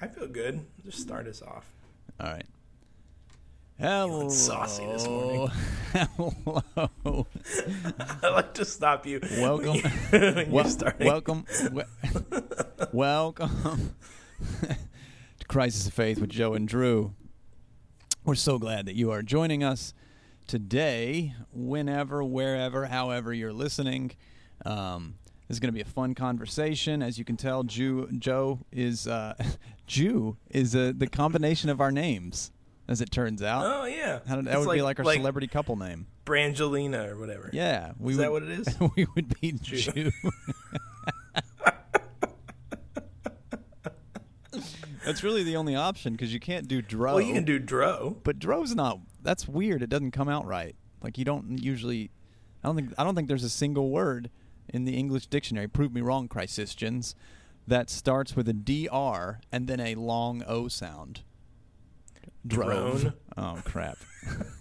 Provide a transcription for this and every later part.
I feel good. Just start us off. All right. Hello. Saucy this morning. Hello. I like to stop you. Welcome. when, you, when you're Wel- welcome. we- welcome to Crisis of Faith with Joe and Drew. We're so glad that you are joining us today, whenever, wherever, however you're listening. Um, this is going to be a fun conversation. As you can tell, Jew, Joe is uh, Jew is uh, the combination of our names, as it turns out. Oh yeah, How did, that It's would be like our like celebrity couple name. Brangelina or whatever. Yeah, we Is would, that what it is? we would be Jew. Jew. That's really the only option because you can't do Dro. Well, you can do Dro. but Dro's not. That's weird. It doesn't come out right. Like you don't usually. I don't think. I don't think there's a single word in the English dictionary. Prove me wrong, Christians. That starts with a dr and then a long o sound. Drove. Drone. Oh crap.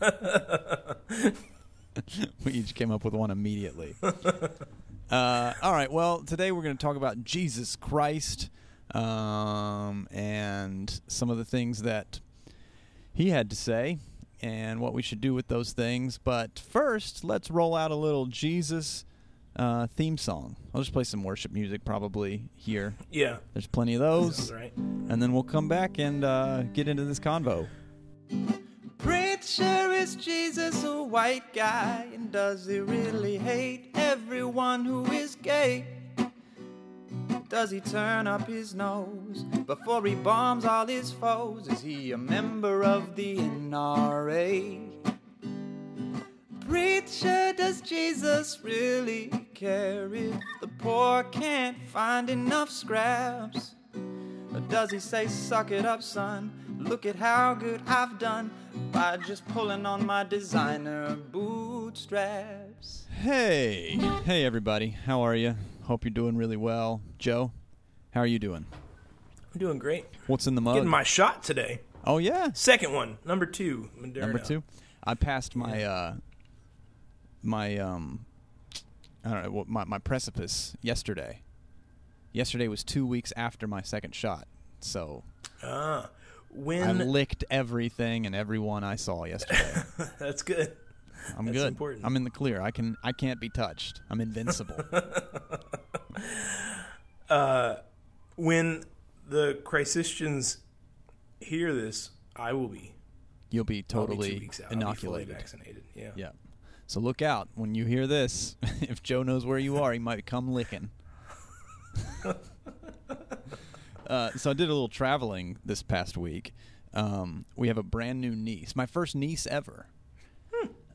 we each came up with one immediately. Uh, all right. Well, today we're going to talk about Jesus Christ um, and some of the things that he had to say and what we should do with those things. But first, let's roll out a little Jesus uh, theme song. I'll just play some worship music probably here. Yeah, There's plenty of sounds those. right. And then we'll come back and uh, get into this convo. Preacher, is Jesus a white guy? And does he really hate everyone who is gay? Does he turn up his nose before he bombs all his foes? Is he a member of the NRA? Preacher, does Jesus really care if the poor can't find enough scraps? Or does he say, suck it up, son? Look at how good I've done by just pulling on my designer bootstraps. Hey, hey, everybody. How are you? Hope you're doing really well. Joe, how are you doing? I'm doing great. What's in the mug? Getting my shot today. oh, yeah. Second one, number two, Moderna. Number two. I passed my, uh, my, um, I don't know, my, my precipice yesterday. Yesterday was two weeks after my second shot. So Ah, when I licked everything and everyone I saw yesterday. that's good. I'm That's good. important. I'm in the clear. I can I can't be touched. I'm invincible. Uh, when the Christians hear this, I will be You'll be I'll be two totally weeks out. I'll be fully inoculated. vaccinated. Yeah. Yeah. So look out when you hear this. if Joe knows where you are, he might come licking. uh, so I did a little traveling this past week. Um, we have a brand new niece, my first niece ever.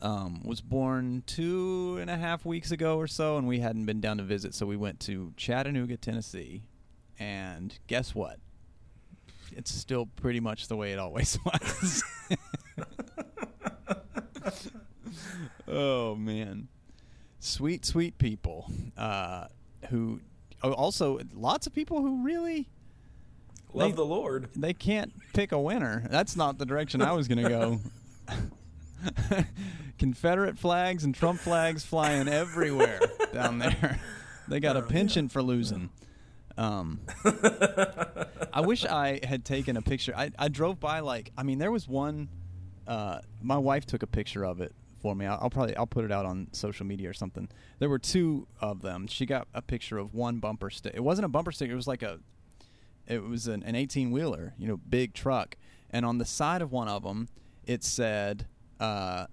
Um, was born two and a half weeks ago or so, and we hadn't been down to visit, so we went to Chattanooga, Tennessee. And guess what? It's still pretty much the way it always was. Oh man, sweet, sweet people. Uh, who oh, also lots of people who really Love They- the Lord. they can't pick a winner. That's not the direction I was going to go. Confederate flags and Trump flags flying everywhere down there. They got a Oh, penchant for losing. Um, I wish I had taken a picture. I, I drove by like I mean there was one. Uh, my wife took a picture of it for me. I'll, I'll probably I'll put it out on social media or something. There were two of them. She got a picture of one bumper stick. It wasn't a bumper sticker. It was like a it was an, an 18 wheeler, you know, big truck. And on the side of one of them, it said uh,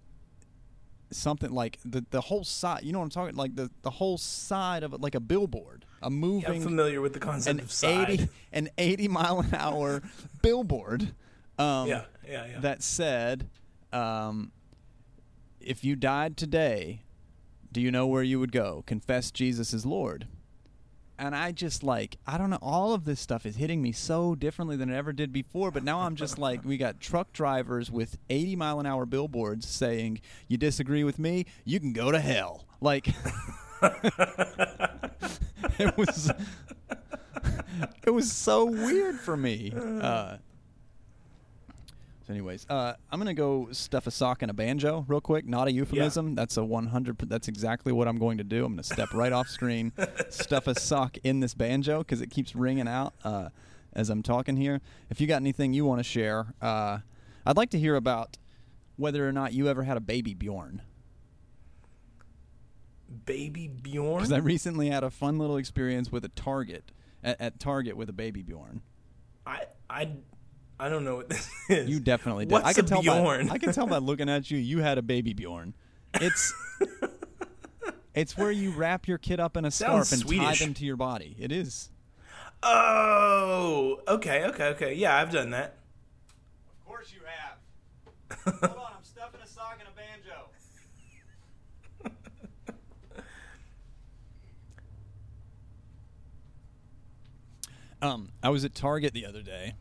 something like the the whole side. You know what I'm talking? Like the the whole side of it, like a billboard, a Yeah, I'm moving familiar with the concept an of side. 80 an 80 mile an hour billboard. Um, yeah, yeah, yeah. that said, um, if you died today, do you know where you would go? Confess Jesus is Lord. And I just like, I don't know, all of this stuff is hitting me so differently than it ever did before. But now I'm just like, we got truck drivers with 80 mile an hour billboards saying, You disagree with me? You can go to hell. Like, it was. It was so weird for me. Uh, anyways, uh, I'm gonna go stuff a sock in a banjo real quick. Not a euphemism. That's a 100. That's exactly what I'm going to do. I'm gonna step right off screen, stuff a sock in this banjo because it keeps ringing out. Uh, as I'm talking here. If you got anything you want to share, uh, I'd like to hear about whether or not you ever had a baby Bjorn. Baby Bjorn. Because I recently had a fun little experience with a Target at, at Target with a baby Bjorn. I I I don't know what this is. You definitely did. What's I can a tell Bjorn? by I can tell by looking at you. You had a baby Bjorn. It's it's where you wrap your kid up in a Sounds scarf and tie them to your body. It is. oh, okay, okay, okay. Yeah, I've done that. Of course you have. Hold on, I'm stuffing a sock in a banjo. um, I was at Target the other day,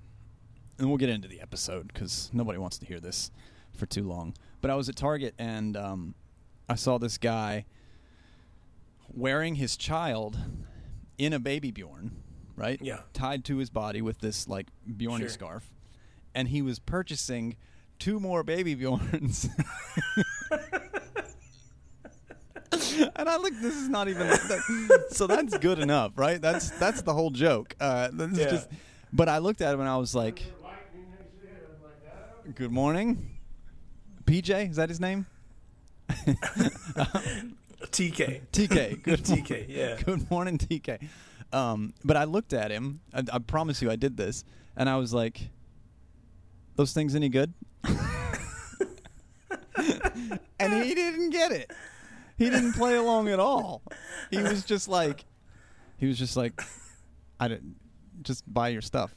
and we'll get into the episode because nobody wants to hear this for too long. But I was at Target and um, I saw this guy wearing his child in a baby Bjorn, right? Yeah. Tied to his body with this like Bjorny Sure. scarf, and he was purchasing two more baby Bjorns. and I look, this is not even that, so that's good enough, right? That's that's the whole joke. Uh, this is Yeah. just, but I looked at him and I was like, "Good morning, PJ. Is that his name? TK. TK. Good TK, yeah. Good morning, TK. Um, but I looked at him. I, I promise you, I did this, and I was like, "Those things any good?" and he didn't get it. He didn't play along at all. He was just like, he was just like, I didn't just buy your stuff,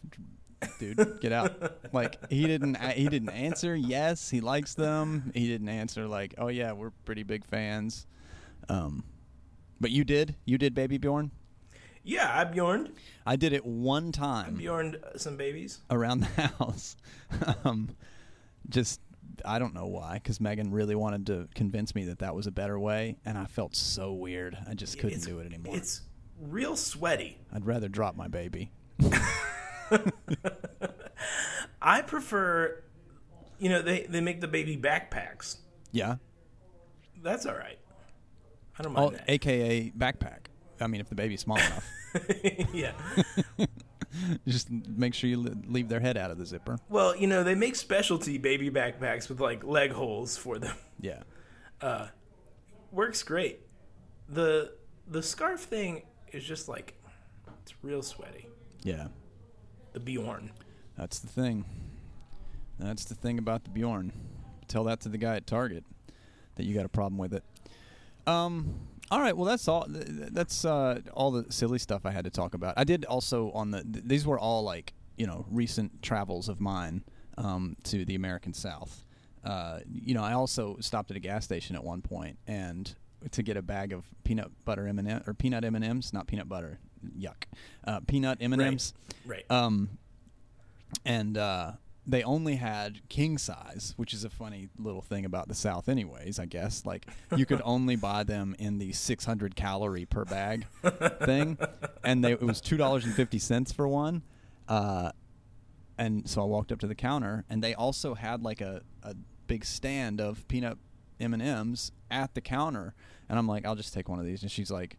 dude. Get out. Like he didn't. He didn't answer. Yes, he likes them. He didn't answer like, oh yeah, we're pretty big fans. Um, but you did. You did, Baby Bjorn. Yeah, I Bjorned. I did it one time Bjorned some babies. around the house. um, just I don't know why, because Megan really wanted to convince me that that was a better way, and I felt so weird. I just couldn't It's- do it anymore. It's real sweaty. I'd rather drop my baby. I prefer, you know, they they make the baby backpacks. Yeah. That's all right. I don't mind Oh, that. AKA backpack. I mean, if the baby's small enough, yeah. just make sure you leave their head out of the zipper. Well, you know, they make specialty baby backpacks with like leg holes for them. Yeah. Uh, works great. The the scarf thing is just like it's real sweaty. Yeah. The Bjorn. That's the thing. That's the thing about the Bjorn. Tell that to the guy at Target that you got a problem with it. Um. All right. Well, that's all. th- th- That's uh, all the silly stuff I had to talk about. I did also on the. Th- these were all like you know recent travels of mine um, to the American South. Uh, you know, I also stopped at a gas station at one point and to get a bag of peanut butter M and M or peanut M and M's, not peanut butter. Yuck. Uh, peanut M and M's. Right. Um, and uh, they only had king size, which is a funny little thing about the South, anyways. I guess like you could only buy them in the 600 calorie per bag thing, and they, it was two dollars and fifty cents for one. Uh, and so I walked up to the counter, and they also had like a, a big stand of peanut M and M's at the counter, and I'm like, I'll just take one of these, and she's like,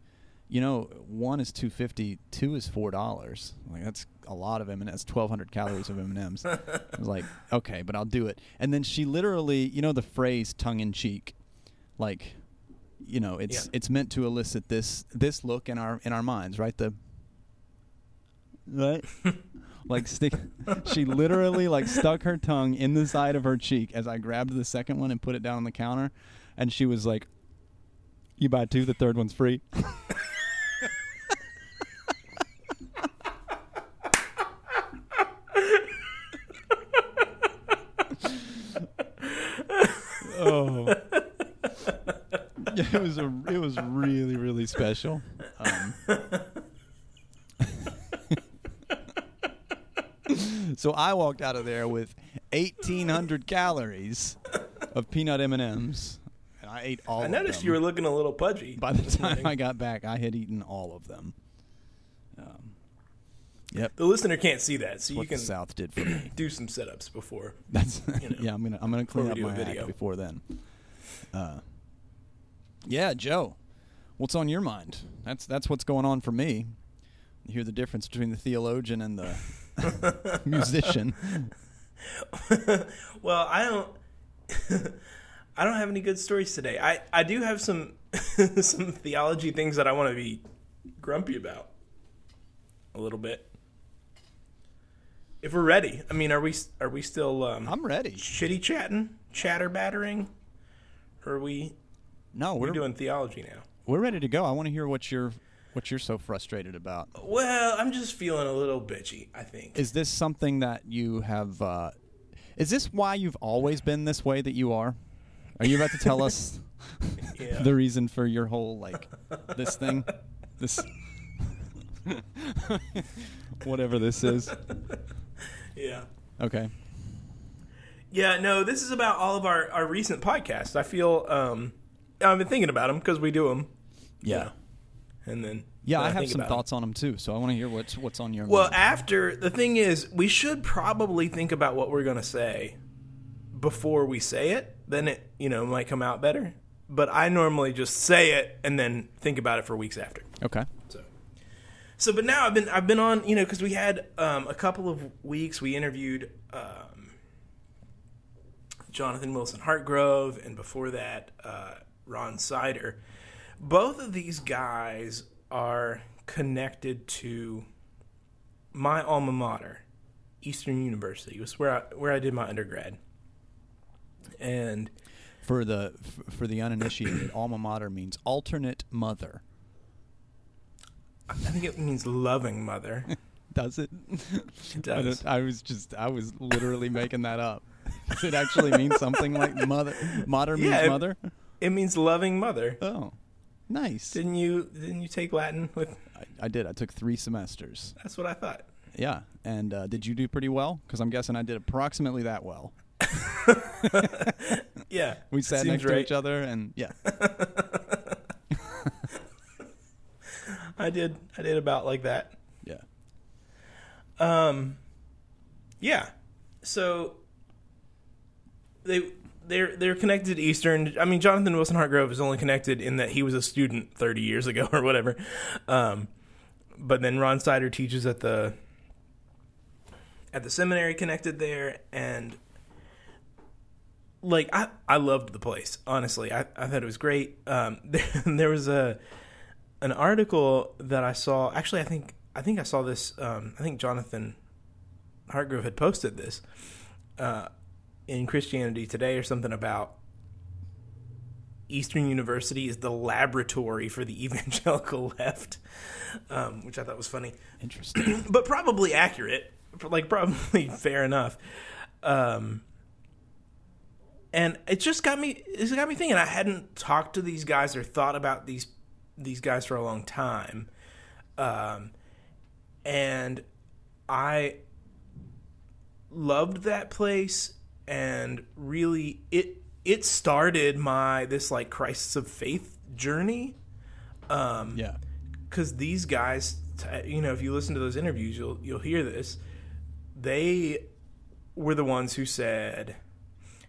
you know, one is two fifty, two is four dollars. Like that's a lot of M and That's twelve hundred calories of M and M's. I was like, okay, but I'll do it. And then she literally, you know, the phrase tongue in cheek, like, you know, it's Yeah. it's meant to elicit this this look in our in our minds, right? The right, like stick. She literally like stuck her tongue in the side of her cheek as I grabbed the second one and put it down on the counter, and she was like, "You buy two, the third one's free." it was a it was really really special. Um, so I walked out of there with 1800 calories of peanut M&Ms and I ate all I noticed you were looking a little pudgy. By the time morning. I got back, I had eaten all of them. Um, yep. the listener can't see that, so you what can South did for me. do some sit-ups before. That's you know, yeah. I'm gonna I'm gonna clean up my video. act before then. Uh, yeah, Joe, what's on your mind? That's that's what's going on for me. You hear the difference between the theologian and the musician. well, I don't. I don't have any good stories today. I, I do have some some theology things that I want to be grumpy about a little bit. If we're ready, I mean, are we are we still um, I'm ready. shitty chatting, chatter battering, are we No, we're we're doing theology now? we're ready to go. I want to hear what you're what you're so frustrated about. Well, I'm just feeling a little bitchy. I think. Is this something that you have? Uh, is this why you've always been this way that you are? Are you about to tell us Yeah. the reason for your whole like this thing, this whatever this is? yeah. Okay. Yeah, no, this is about all of our, our recent podcasts. I feel um, I've been thinking about them because we do them. Yeah. and then Yeah, then I have some about 'em. thoughts on them too. So I want to hear what's what's on your Well, mind. after the thing is, we should probably think about what we're gonna say before we say it. Then it, you know, might come out better. But I normally just say it and then think about it for weeks after. okay. So, so but now I've been I've been on you know because we had um, a couple of weeks we interviewed um, Jonathan Wilson Hartgrove and before that uh, Ron Sider. Both of these guys are connected to my alma mater, Eastern University. It was where I, where I did my undergrad, and For the for the uninitiated, alma mater means alternate mother. I think it means loving mother. Does it? It I, does. don't- I was just I was literally making that up. Does it actually mean something like mother? Mater means Yeah, it- mother. It means loving mother. Oh, nice. Didn't you didn't you take Latin with I, I did. I took three semesters. That's what I thought. Yeah, and uh, did you do pretty well? Because I'm guessing I did approximately that well. Yeah. We sat next to each other, and yeah, I did I did about like that. yeah. Um yeah. So they they're they're connected to Eastern. I mean Jonathan Wilson Hartgrove is only connected in that he was a student 30 years ago or whatever. Um but then Ron Sider teaches at the at the seminary connected there. And like I, I loved the place honestly. I, I thought it was great. Um, there, there was a an article that I saw. Actually I think I think I saw this um, I think Jonathan Hartgrove had posted this. Uh, in Christianity Today or something about Eastern University is the laboratory for the evangelical left um, which I thought was funny Interesting. but probably accurate, like probably fair enough. Um, and it just got me. It got me thinking. I hadn't talked to these guys or thought about these these guys for a long time, um, and I loved that place. And really, it it started my this like crisis of faith journey. Um, yeah, because these guys, you know, if you listen to those interviews, you'll you'll hear this. They were the ones who said,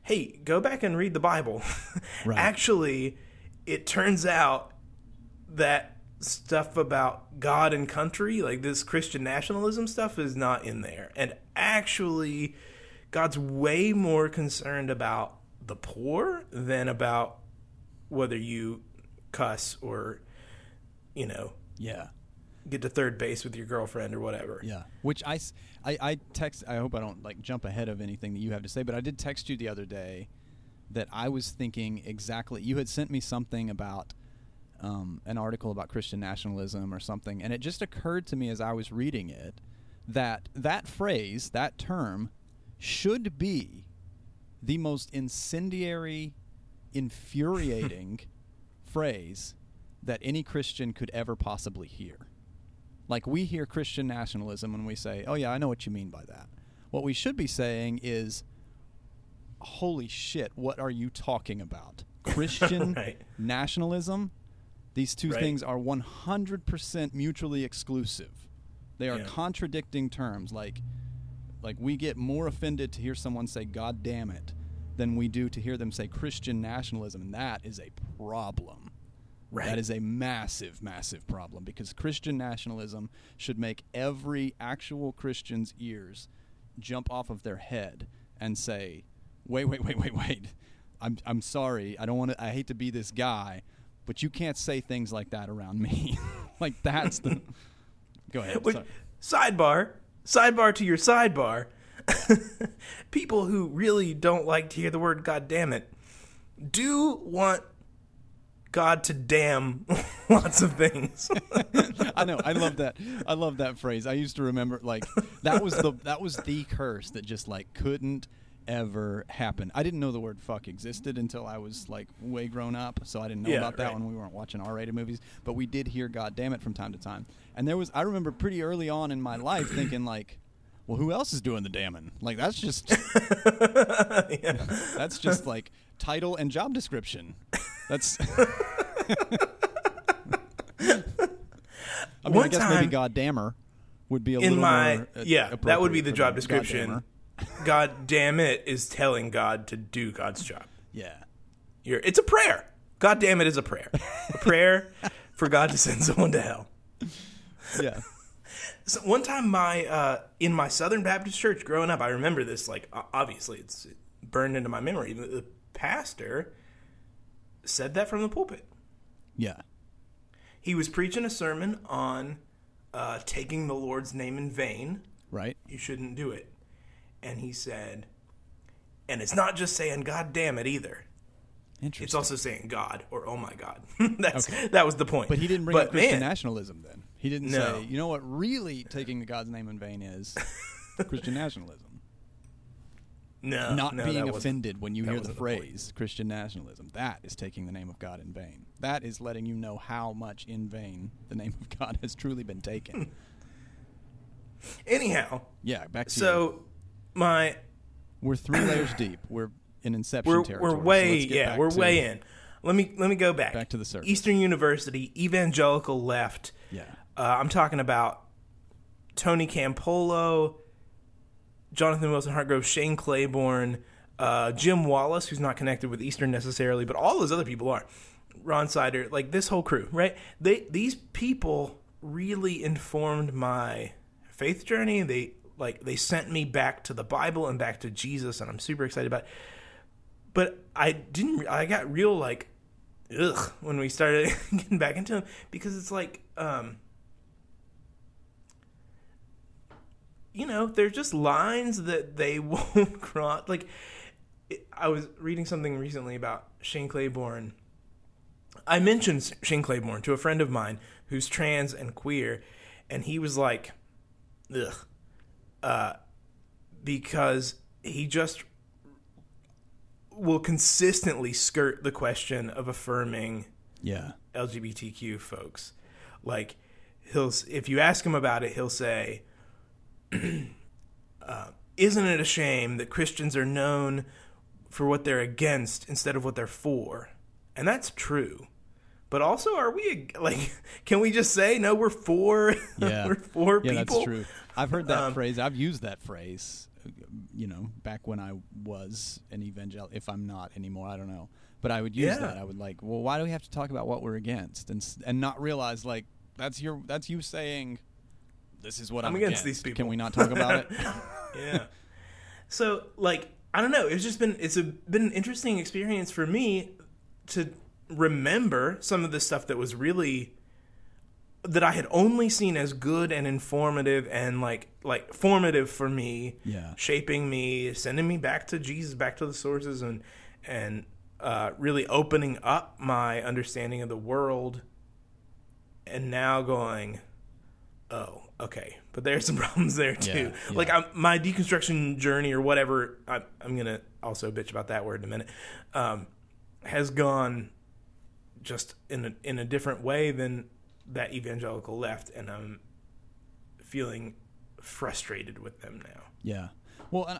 "Hey, go back and read the Bible." Right. Actually, it turns out that stuff about God and country, like this Christian nationalism stuff, is not in there. And actually, God's way more concerned about the poor than about whether you cuss or, you know, yeah, get to third base with your girlfriend or whatever. yeah. Which I I text. I hope I don't like jump ahead of anything that you have to say, but I did text you the other day that I was thinking exactly. You had sent me something about um, an article about Christian nationalism or something, and it just occurred to me as I was reading it that that phrase, that term, should be the most incendiary, infuriating phrase that any Christian could ever possibly hear. Like we hear Christian nationalism and we say, "Oh yeah, I know what you mean by that." What we should be saying is, "Holy shit, what are you talking about?" Christian Right. nationalism? These two Right. things are 100% mutually exclusive. They are Yeah. contradicting terms like like we get more offended to hear someone say god damn it than we do to hear them say Christian nationalism and that is a problem. Right. That is a massive, massive problem because Christian nationalism should make every actual Christian's ears jump off of their head and say, "Wait, wait, wait, wait, wait. I'm I'm sorry. I don't want to. I hate to be this guy, but you can't say things like that around me. like that's the. Go ahead. Which, sidebar, sidebar to your sidebar. People who really don't like to hear the word "God damn it" do want God to damn lots of things. I know. I love that. I love that phrase. I used to remember like that was the that was the curse that just like couldn't ever happen. I didn't know the word fuck existed until I was like way grown up, so I didn't know Yeah, about that right. when we weren't watching R-rated movies. But we did hear "God damn it" from time to time, and there was I remember pretty early on in my life thinking like, well, who else is doing the damning? Like that's just Yeah. that's just like title and job description. That's. I mean, I guess time- maybe goddammer would be a In little my more. uh, yeah, that would be the job description. God damn it is telling God to do God's job. Yeah. You're, it's a prayer. God damn it is a prayer. A prayer for God to send someone to hell. Yeah. So one time, my uh, in my Southern Baptist church growing up, I remember this. Like obviously, it's burned into my memory. The, the pastor said that from the pulpit. Yeah. He was preaching a sermon on uh, taking the Lord's name in vain. Right. You shouldn't do it. And he said, and it's not just saying "God damn it" either. Interesting. It's also saying God or "Oh my God." That's Okay. that was the point. but he didn't bring but up Christian man, nationalism then. He didn't No. say, you know what, really taking the God's name in vain is Christian nationalism. no, Not no, being offended when you hear the wasn't the phrase Christian nationalism. That is taking the name of God in vain. That is letting you know how much in vain the name of God has truly been taken. Anyhow, yeah, back to you. So my We're three layers deep. We're in Inception we're territory. we're way let's yeah we're way in. Let me let me go back Back to the surface. Eastern University evangelical left. Yeah. Uh, I'm talking about Tony Campolo, Jonathan Wilson Hartgrove, Shane Claiborne, uh, Jim Wallis, who's not connected with Eastern necessarily, but all those other people are. Ron Sider, like this whole crew, right? They these people really informed my faith journey. They like they sent me back to the Bible and back to Jesus, and I'm super excited about. It. But I didn't. I got real like, ugh, when we started getting back into them because it's like, um, you know, they're just lines that they won't cross. Like, I was reading something recently about Shane Claiborne. I mentioned Shane Claiborne to a friend of mine who's trans and queer, and he was like, ugh, uh, because he just will consistently skirt the question of affirming Yeah. LGBTQ folks. Like he'll if you ask him about it, he'll say, uh, "Isn't it a shame that Christians are known for what they're against instead of what they're for?" And that's true. But also, are we like? Can we just say no? We're four Yeah. we're for yeah, people. that's true. I've heard that Um, phrase. I've used that phrase, uh, you know, back when I was an evangelical. If I'm not anymore, I don't know. But I would use Yeah. that. I would like, well, why do we have to talk about what we're against, and and not realize like that's your that's you saying, this is what I'm, I'm against these people. Can we not talk about it? yeah. So like I don't know. It's just been it's a been an interesting experience for me to remember some of the stuff that was really that I had only seen as good and informative and like like formative for me, Yeah. shaping me, sending me back to Jesus, back to the sources, and and uh, really opening up my understanding of the world. And now going, oh, okay, but there's some problems there too. Yeah, Like. I'm, my deconstruction journey or whatever, I, I'm gonna also bitch about that word in a minute, um, has gone just in a, in a different way than that evangelical left, and I'm feeling frustrated with them now. Yeah. Well, and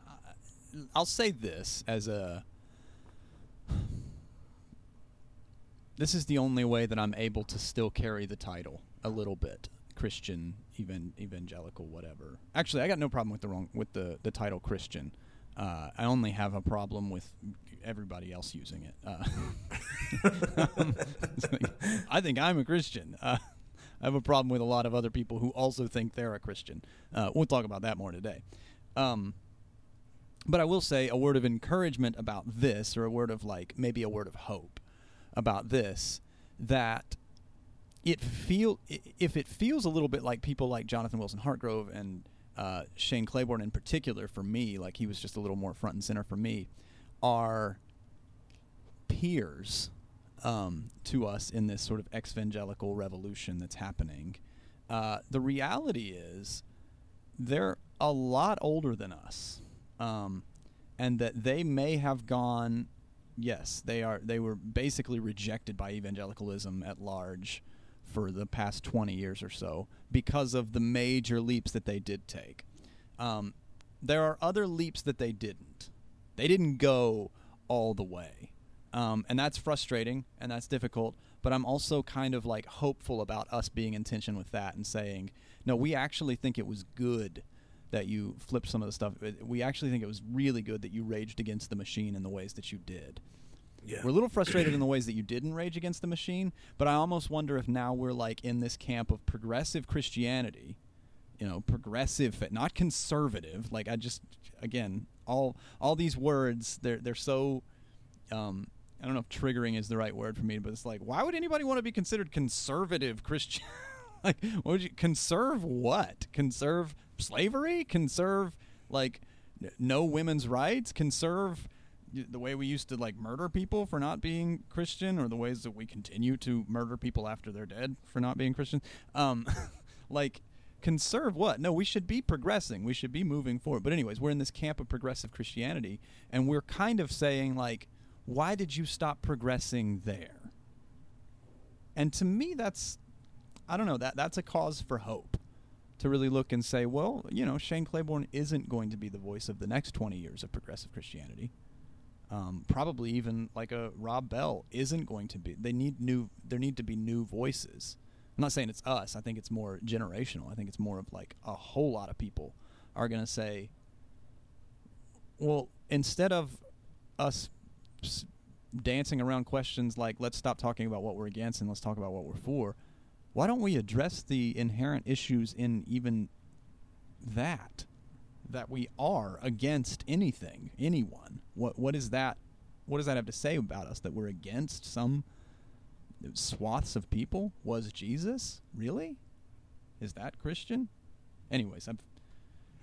I'll say this as a. This is the only way that I'm able to still carry the title a little bit, Christian, even evangelical, whatever. Actually, I got no problem with the wrong with the the title Christian. Uh, I only have a problem with everybody else using it. Uh, like, I think I'm a Christian. Uh, I have a problem with a lot of other people who also think they're a Christian. Uh, we'll talk about that more today. Um, but I will say a word of encouragement about this, or a word of like maybe a word of hope about this, that it feel if it feels a little bit like people like Jonathan Wilson Hartgrove and uh, Shane Claiborne in particular for me, like he was just a little more front and center for me, are peers um, to us in this sort of evangelical revolution that's happening. Uh, the reality is they're a lot older than us, um, and that they may have gone. Yes, they are. They were basically rejected by evangelicalism at large for the past 20 years or so because of the major leaps that they did take. Um, there are other leaps that they didn't. They didn't go all the way. Um, and that's frustrating and that's difficult, but I'm also kind of like hopeful about us being in tension with that and saying, no, we actually think it was good that you flipped some of the stuff. We actually think it was really good that you raged against the machine in the ways that you did. Yeah. We're a little frustrated in the ways that you didn't rage against the machine, but I almost wonder if now we're like in this camp of progressive Christianity, you know, progressive, not conservative. Like I just, again, all all these words, they're they're so, um, I don't know if triggering is the right word for me, but it's like, why would anybody want to be considered conservative Christian? like, what would you conserve? What conserve slavery? Conserve like no women's rights? Conserve the way we used to like murder people for not being Christian, or the ways that we continue to murder people after they're dead for not being Christian. Um, like conserve what? No, we should be progressing. We should be moving forward. But anyways, we're in this camp of progressive Christianity, and we're kind of saying like, why did you stop progressing there? And to me, that's I don't know that that's a cause for hope to really look and say, well, you know, Shane Claiborne isn't going to be the voice of the next 20 years of progressive Christianity um, probably even like a Rob Bell isn't going to be. They need new. There need to be new voices. I'm not saying it's us. I think it's more generational. I think it's more of like a whole lot of people are going to say, well, instead of us dancing around questions like let's stop talking about what we're against and let's talk about what we're for, why don't we address the inherent issues in even that? that we are against anything, anyone. What what is that? What does that have to say about us? That we're against some swaths of people? Was Jesus really? Is that Christian? Anyways, I've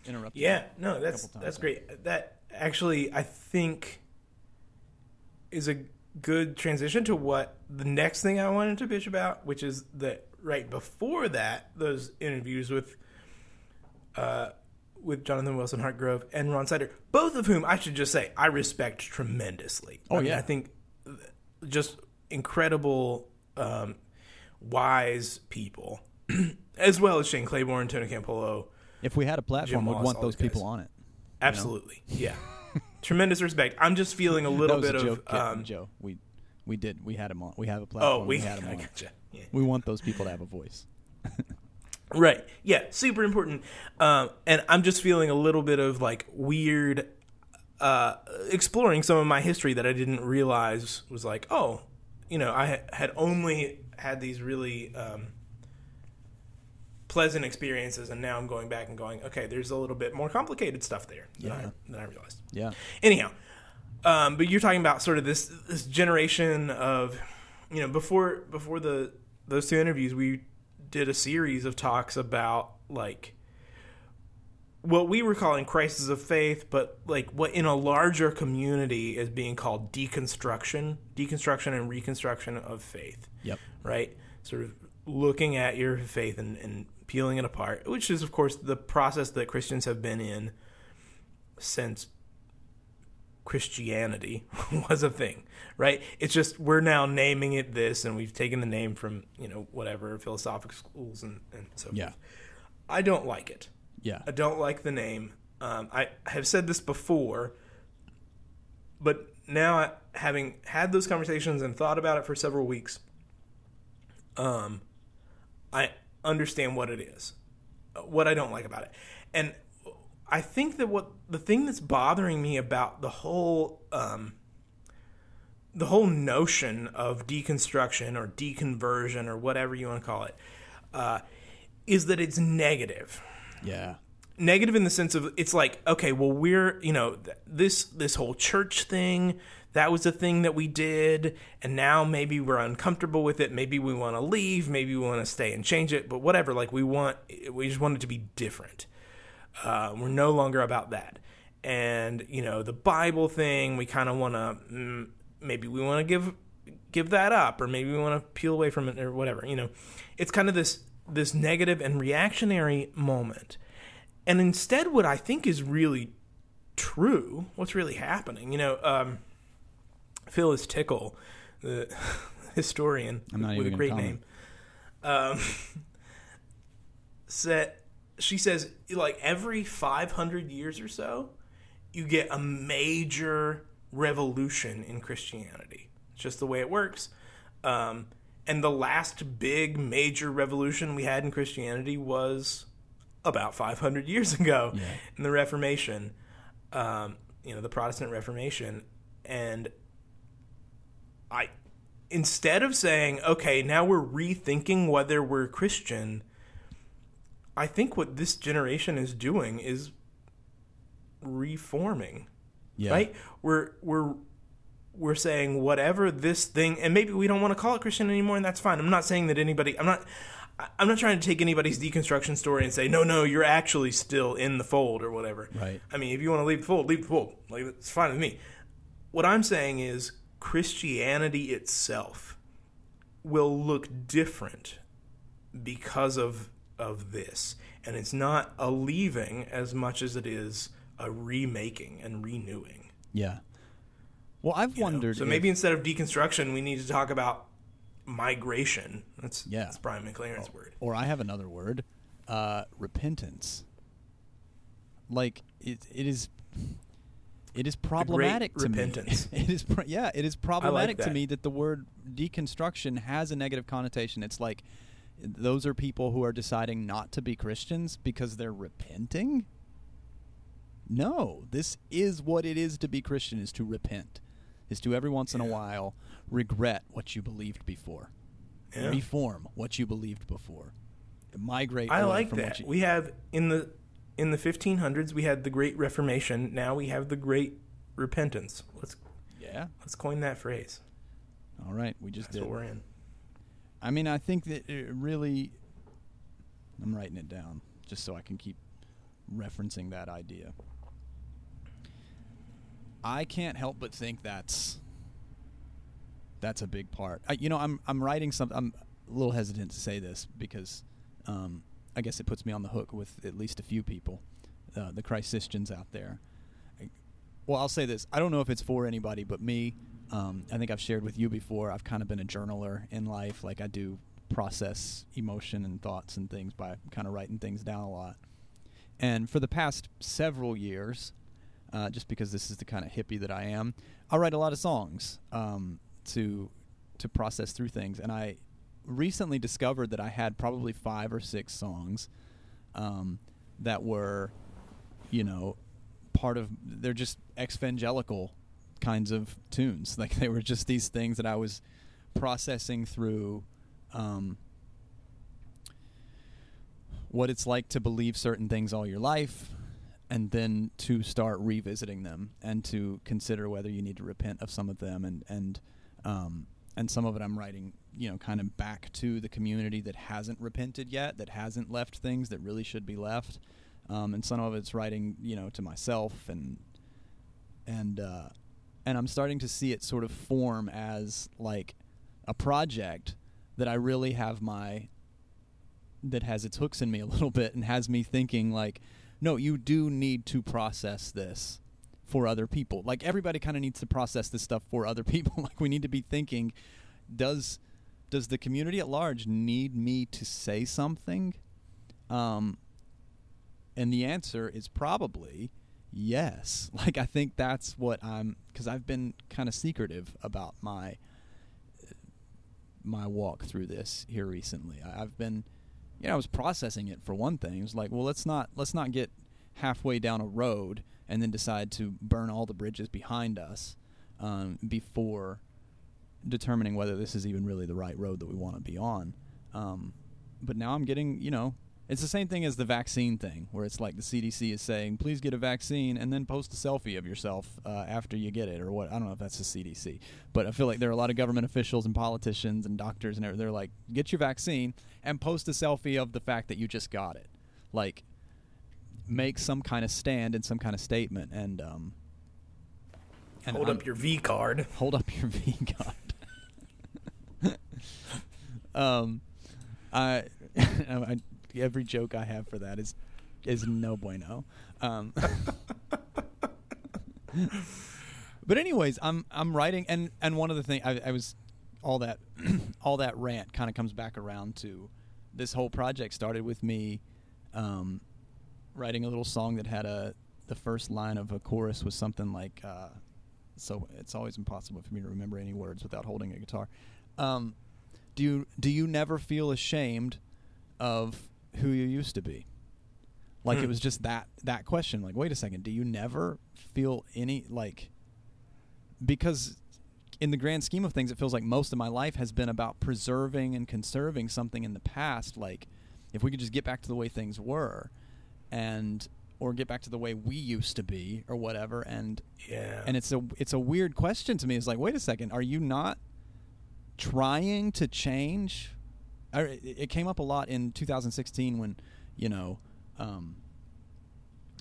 interrupted. Yeah, no, that's that's great. That actually, I think, is a good transition to what the next thing I wanted to bitch about, which is that right before that, those interviews with uh, with Jonathan Wilson Hartgrove and Ron Sider, both of whom I should just say I respect tremendously. Oh I mean, yeah, I think just incredible, um, wise people, as well as Shane Claiborne, Tony Campolo. If we had a platform, we'd want those people on it. Absolutely, yeah. Tremendous respect. I'm just feeling a little bit a joke, of um, Joe. We we did we had them on. We have a platform. oh, we, had them I on. gotcha. Yeah. We want those people to have a voice. Right. Yeah. Super important. Um, and I'm just feeling a little bit of like weird, uh, exploring some of my history that I didn't realize was like, oh, you know, I had only had these really um, pleasant experiences, and now I'm going back and going, okay, there's a little bit more complicated stuff there than, Yeah. I, than I realized. Yeah. Anyhow, um, but you're talking about sort of this this generation of, you know, before before the those two interviews, we did a series of talks about like what we were calling crisis of faith, but like what in a larger community is being called deconstruction, deconstruction and reconstruction of faith. Yep. Right? Sort of looking at your faith and, and peeling it apart, which is, of course, the process that Christians have been in since Christianity was a thing, right? It's just we're now naming it this, and we've taken the name from you know whatever philosophic schools and, and so Yeah. forth. I don't like it. Yeah. I don't like the name. Um, I have said this before, but now having had those conversations and thought about it for several weeks, um, I understand what it is, what I don't like about it, and I think that what the thing that's bothering me about the whole um, the whole notion of deconstruction or deconversion or whatever you want to call it uh, is that it's negative. Yeah. Negative in the sense of it's like okay, well we're you know th- this this whole church thing that was a thing that we did and now maybe we're uncomfortable with it. Maybe we want to leave. Maybe we want to stay and change it. But whatever like we want we just want it to be different. Uh, we're no longer about that. And you know the bible thing we kind of want to mm, maybe we want to give give that up or maybe we want to peel away from it or whatever you know. It's kind of this this negative and reactionary moment. And instead what i think is really true what's really happening you know um, phyllis tickle the historian with a great name. Um, said she says like every 500 years or so you get a major revolution in christianity. It's just the way it works. Um, and the last big major revolution we had in christianity was about 500 years ago Yeah. in the reformation um, you know the protestant reformation and i instead of saying okay now we're rethinking whether we're christian I think what this generation is doing is reforming. Yeah. Right? We're we're we're saying whatever this thing and maybe we don't want to call it Christian anymore and that's fine. I'm not saying that anybody I'm not I'm not trying to take anybody's deconstruction story and say, no, no, you're actually still in the fold or whatever. Right. I mean, if you want to leave the fold, leave the fold. Like, it's fine with me. What I'm saying is Christianity itself will look different because of of this and it's not a leaving as much as it is a remaking and renewing Yeah. Well, I've you know? wondered. so if- maybe instead of deconstruction we need to talk about migration that's Yeah. that's brian mclaren's word or I have another word, uh, repentance. Like it, it is, it is problematic to repentance. me. It is, pro- yeah, it is problematic to me that the word deconstruction has a negative connotation. It's like those are people who are deciding not to be Christians because they're repenting. No, this is what it is to be Christian: is to repent, is to every once in a while regret what you believed before Yeah. reform what you believed before migrate I like from that. what you, We have in the in the 1500s we had the Great Reformation. Now we have the Great Repentance. Let's yeah let's coin that phrase. all right we just That's did what we're in. i mean i think that it really i'm writing it down just so i can keep referencing that idea i can't help but think that's that's a big part I, you know i'm i'm writing something i'm a little hesitant to say this because um, i guess it puts me on the hook with at least a few people uh, the christians out there Well, I'll say this. I don't know if it's for anybody but me. Um, I think I've shared with you before. I've kind of been a journaler in life. Like I do process emotion and thoughts and things by kind of writing things down a lot. And for the past several years, uh, just because this is the kind of hippie that I am, I write a lot of songs um, to to process through things. And I recently discovered that I had probably five or six songs um, that were, you know, part of they're just evangelical kinds of tunes. Like they were just these things that I was processing through um, what it's like to believe certain things all your life and then to start revisiting them and to consider whether you need to repent of some of them and and um, and some of it I'm writing you know kind of back to the community that hasn't repented yet that hasn't left things that really should be left. Um, and some of it's writing you know to myself and and uh, and I'm starting to see it sort of form as like a project that I really have my that has its hooks in me a little bit and has me thinking like no you do need to process this for other people. Like everybody kind of needs to process this stuff for other people. Like we need to be thinking does does the community at large need me to say something? Um and the answer is probably yes. Like i think that's what i'm because i've been kind of secretive about my my walk through this here recently. I've been you know i was processing it for one thing it was like well let's not let's not get halfway down a road and then decide to burn all the bridges behind us um, before determining whether this is even really the right road that we want to be on. Um, but now I'm getting, you know, it's the same thing as the vaccine thing, where it's like the CDC is saying, please get a vaccine and then post a selfie of yourself uh, after you get it, or what. I don't know if that's the CDC, but I feel like there are a lot of government officials and politicians and doctors and everything. They're like, get your vaccine and post a selfie of the fact that you just got it. Like, make some kind of stand and some kind of statement and, um, and Hold I'm- up your V card. hold up your V card. um, I, I, every joke I have for that is is no bueno. Um, but anyways, I'm I'm writing, and and one of the things I, I was all that all that rant kind of comes back around to this whole project started with me um, writing a little song that had a the first line of a chorus was something like uh, so it's always impossible for me to remember any words without holding a guitar. Um, do you do you never feel ashamed of who you used to be? Like it Hmm. was just that that question. Like, wait a second, do you never feel any like because in the grand scheme of things, it feels like most of my life has been about preserving and conserving something in the past. Like, if we could just get back to the way things were, and or get back to the way we used to be, or whatever. And Yeah. and it's a it's a weird question to me. It's like, wait a second, are you not trying to change? It came up a lot in 2016 when you know. Um,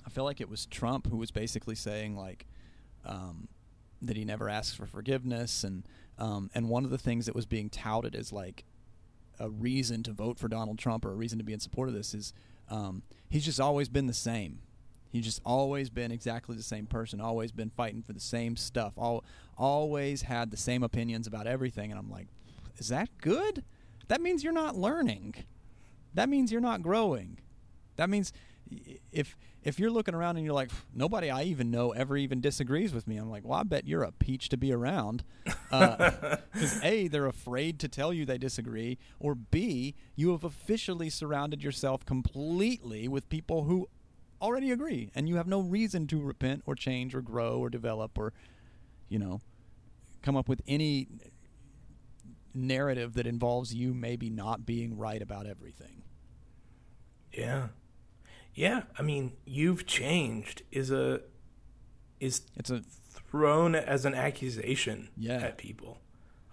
I feel like it was Trump who was basically saying like um, that he never asks for forgiveness, and um, and one of the things that was being touted as like a reason to vote for Donald Trump or a reason to be in support of this is um, he's just always been the same. He's just always been exactly the same person, always been fighting for the same stuff, all, always had the same opinions about everything. And I'm like, is that good? That means you're not learning. That means you're not growing. That means if if you're looking around and you're like nobody I even know ever even disagrees with me, I'm like, well, I bet you're a peach to be around. Uh, because a, they're afraid to tell you they disagree, or b, you have officially surrounded yourself completely with people who already agree, and you have no reason to repent or change or grow or develop or, you know, come up with any narrative that involves you maybe not being right about everything. Yeah. Yeah, I mean, you've changed is a is It's a thrown as an accusation Yeah. at people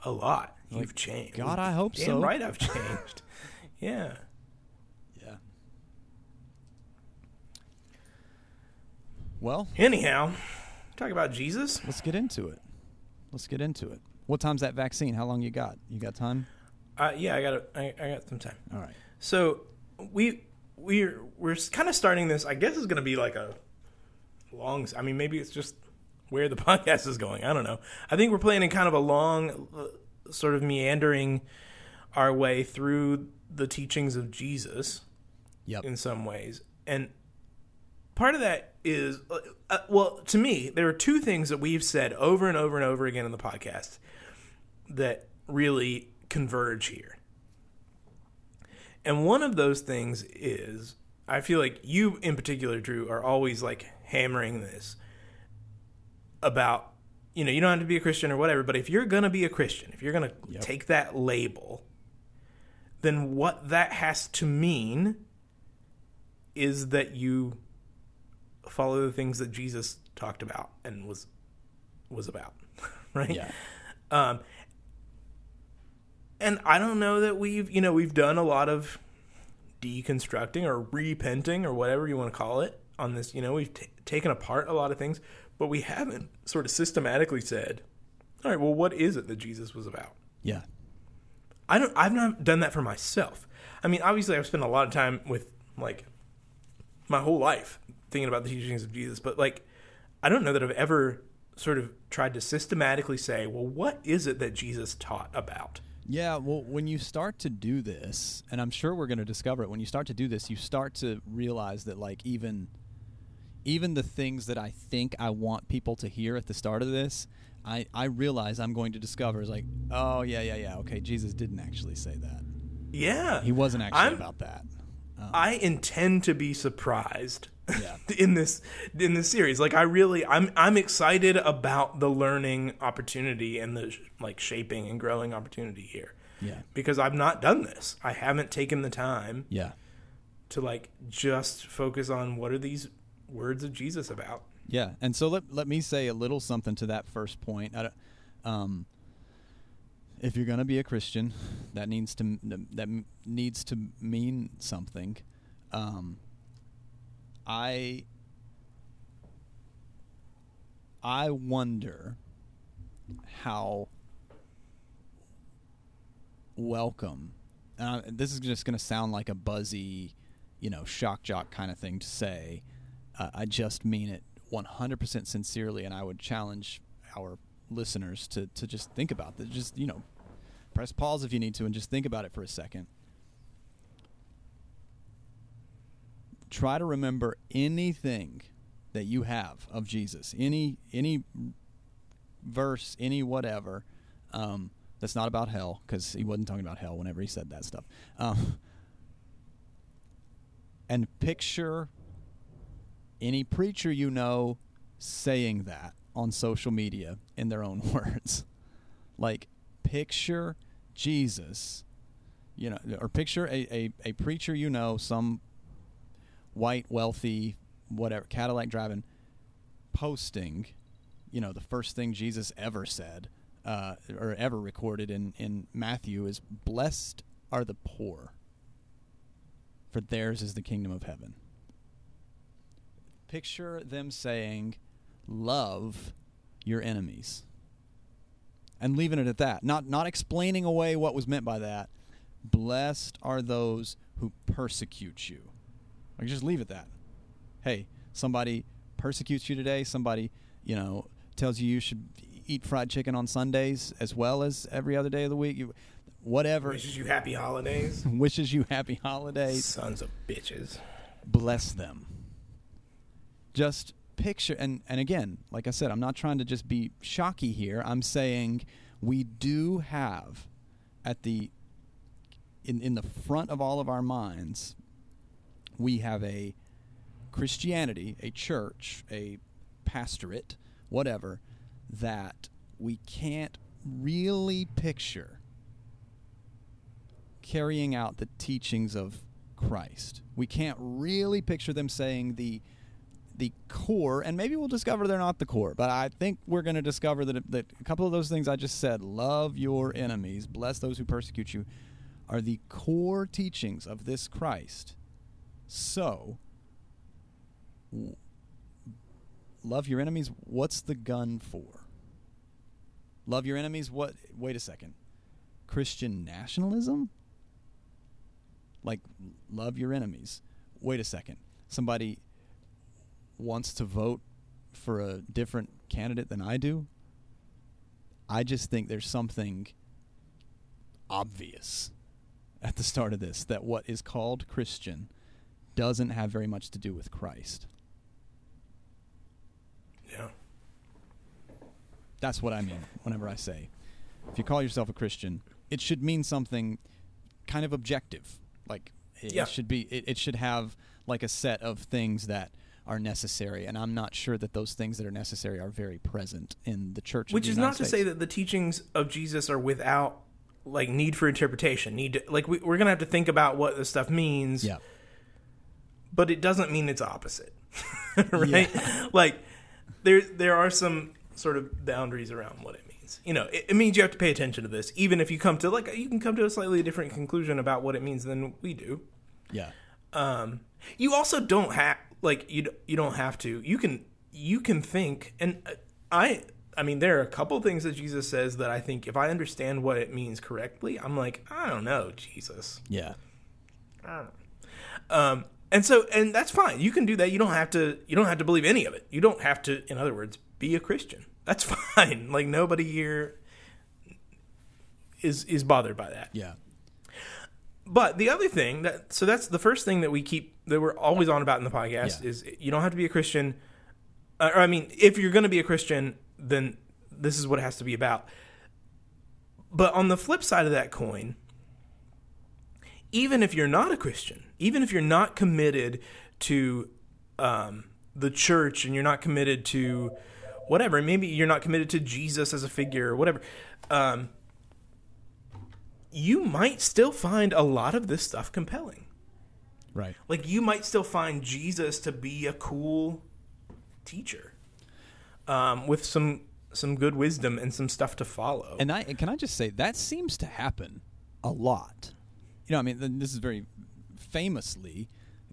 a lot. Like, You've changed. God, I hope Damn so. right I've changed. yeah. yeah. Well, Anyhow, talk about Jesus. let's get into it. Let's get into it. What time's that vaccine? How long you got? You got time? Uh, yeah, I got a, I, I got some time. All right. So we we're we're kind of starting this. I guess it's going to be like a long. I mean, maybe it's just where the podcast is going. I don't know. I think we're planning kind of a long, uh, sort of meandering our way through the teachings of Jesus Yep. in some ways, and part of that is uh, uh, well to me there are two things that we've said over and over and over again in the podcast that really converge here and one of those things is I feel like you in particular, Drew, are always like hammering this about you know, you don't have to be a Christian or whatever, but if you're gonna be a Christian, if you're gonna Yep. take that label, then what that has to mean is that you follow the things that Jesus talked about and was was about. right? Yeah. Um, and I don't know that we've, you know, we've done a lot of deconstructing or repenting or whatever you want to call it on this. You know, we've t- taken apart a lot of things, but we haven't sort of systematically said, all right, well, what is it that Jesus was about? Yeah. I don't. I've not done that for myself. I mean, obviously, I've spent a lot of time with like my whole life thinking about the teachings of Jesus, but like, I don't know that I've ever sort of tried to systematically say, well, what is it that Jesus taught about? Yeah, well, when you start to do this, and I'm sure we're going to discover it, when you start to do this, you start to realize that like even even the things that I think I want people to hear at the start of this, I I realize I'm going to discover is like, oh yeah, yeah, yeah, okay, Jesus didn't actually say that. Yeah, He wasn't actually I'm- about that. I intend to be surprised Yeah. in this in this series. Like I really I'm I'm excited about the learning opportunity and the like shaping and growing opportunity here. Yeah. Because I've not done this. I haven't taken the time Yeah. to like just focus on what are these words of Jesus about. Yeah, and so let let me say a little something to that first point. I don't, um, if you're going to be a Christian, that needs to that needs to mean something. Um, I I wonder how welcome. This is just going to sound like a buzzy, you know, shock jock kind of thing to say. Uh, I just mean it 100% sincerely, and I would challenge our listeners to, to just think about this. Just, you know, press pause if you need to and just think about it for a second. Try to remember anything that you have of Jesus, any any verse, any whatever, um, that's not about hell, because he wasn't talking about hell whenever he said that stuff. Um, and picture any preacher you know saying that on social media in their own words. Like, picture Jesus, you know, or picture a, a, a preacher you know, some white, wealthy, whatever, Cadillac driving, posting, you know, the first thing Jesus ever said uh, or ever recorded in, in Matthew is, Blessed are the poor, for theirs is the kingdom of heaven. Picture them saying, Love your enemies. And leaving it at that. Not, not explaining away what was meant by that. Blessed are those who persecute you. Like, just leave it that. Hey, somebody persecutes you today, somebody, you know, tells you you should eat fried chicken on Sundays as well as every other day of the week. You, whatever Wishes you happy holidays. wishes you happy holidays. Sons of bitches. Bless them. Just picture and and again, like I said, I'm not trying to just be shocky here. I'm saying we do have at the in in the front of all of our minds we have a Christianity, a church, a pastorate, whatever, that we can't really picture carrying out the teachings of Christ. We can't really picture them saying the the core, and maybe we'll discover they're not the core, but I think we're going to discover that, that a couple of those things I just said, love your enemies, bless those who persecute you, are the core teachings of this Christ. So, love your enemies, what's the gun for? Love your enemies, what? Wait a second. Christian nationalism? Like, love your enemies. Wait a second. Somebody wants to vote for a different candidate than I do. I just think there's something obvious at the start of this that what is called Christian doesn't have very much to do with Christ. Yeah. That's what I mean whenever I say if you call yourself a Christian, it should mean something kind of objective. Like it, Yeah. should be it, it should have like a set of things that are necessary and I'm not sure that those things that are necessary are very present in the church Which the is United not to say that the teachings of Jesus are without like need for interpretation. Need to, like we, we're gonna have to think about what this stuff means. Yeah. but it doesn't mean it's opposite, right? Like there there are some sort of boundaries around what it means. You know, it, it means you have to pay attention to this, even if you come to like you can come to a slightly different conclusion about what it means than we do. Yeah. Um, you also don't have like you you don't have to. You can you can think, and I I mean there are a couple things that Jesus says that I think if I understand what it means correctly, I'm like I don't know Jesus. Yeah. Um, and so and that's fine. You can do that. You don't have to. You don't have to believe any of it. You don't have to. In other words, be a Christian. That's fine. Like nobody here is is bothered by that. Yeah. But the other thing that so that's the first thing that we keep that we're always on about in the podcast Yeah. is you don't have to be a Christian. Uh, or I mean, if you're going to be a Christian, then this is what it has to be about. But on the flip side of that coin, even if you're not a Christian, even if you're not committed to um, the church and you're not committed to whatever, maybe you're not committed to Jesus as a figure or whatever, um, you might still find a lot of this stuff compelling. Right. Like you might still find Jesus to be a cool teacher um, with some some good wisdom and some stuff to follow. And I can I just say that seems to happen a lot. You know, I mean, this is very famously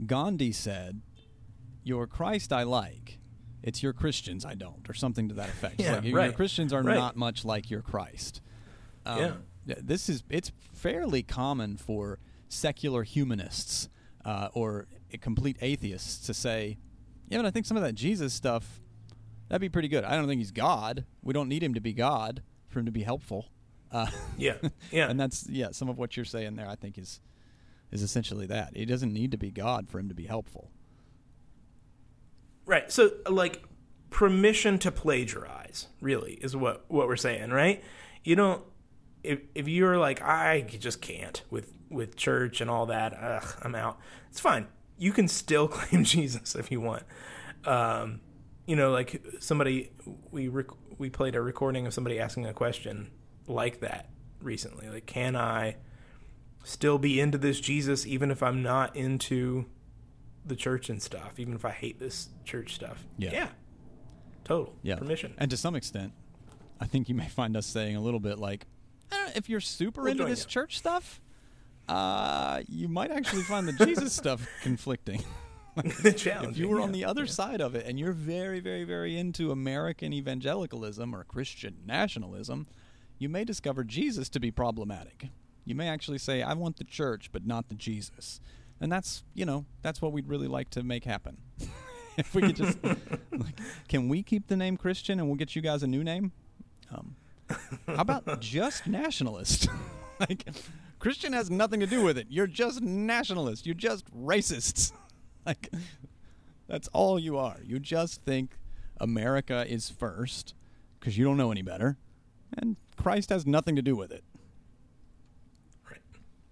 Gandhi said, "Your Christ I like, it's your Christians I don't," or something to that effect. Yeah, like, your Christians are right. not much like your Christ. Um, Yeah. This is it's fairly common for secular humanists uh, or complete atheists to say, "Yeah, but I think some of that Jesus stuff that'd be pretty good. I don't think he's God. We don't need him to be God for him to be helpful." Uh, yeah, yeah, and that's yeah. Some of what you're saying there, I think, is is essentially that. He doesn't need to be God for him to be helpful. Right. So like permission to plagiarize really is what what we're saying, right? You don't if if you're like I just can't with with church and all that, ugh, I'm out. It's fine. You can still claim Jesus if you want. Um, you know, like somebody we rec- we played a recording of somebody asking a question like that recently. Like, can I still be into this Jesus even if I'm not into the church and stuff, even if I hate this church stuff. Yeah. Total. Yeah. Permission. And to some extent, I think you may find us saying a little bit like, eh, if you're super We'll into this you. church stuff, uh, you might actually find the Jesus stuff conflicting. If you were on the other side of it and you're very, very, very into American evangelicalism or Christian nationalism, you may discover Jesus to be problematic. You may actually say, I want the church, but not the Jesus. And that's, you know, that's what we'd really like to make happen. if we could just, like, can we keep the name Christian and we'll get you guys a new name? Um, how about just nationalist? like, Christian has nothing to do with it. You're just nationalist. You're just racists. like, that's all you are. You just think America is first because you don't know any better, and Christ has nothing to do with it. Right.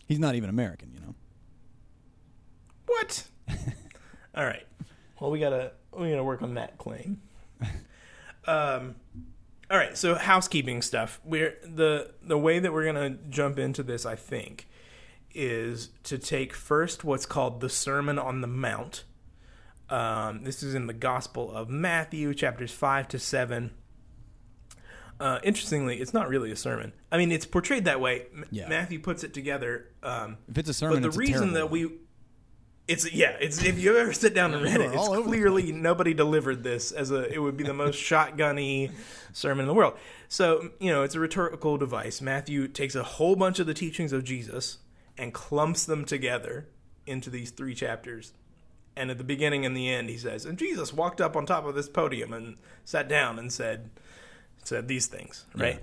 He's not even American, you know. What? all right. Well, we gotta we gotta work on that claim. Um. All right. So housekeeping stuff. We're the the way that we're gonna jump into this, I think, is to take first what's called the Sermon on the Mount. Um, this is in the Gospel of Matthew, chapters five to seven. Uh, interestingly, it's not really a sermon. I mean, it's portrayed that way. M- Yeah. Matthew puts it together. Um, If it's a sermon, but the reason that one. we it's yeah it's if you ever sit down and read it it's all over the clearly nobody delivered this as a it would be the most shotgunny sermon in the world. So you know it's a rhetorical device. Matthew takes a whole bunch of the teachings of jesus and clumps them together into these three chapters. And at the beginning and the end he says and jesus walked up on top of this podium and sat down and said said these things right?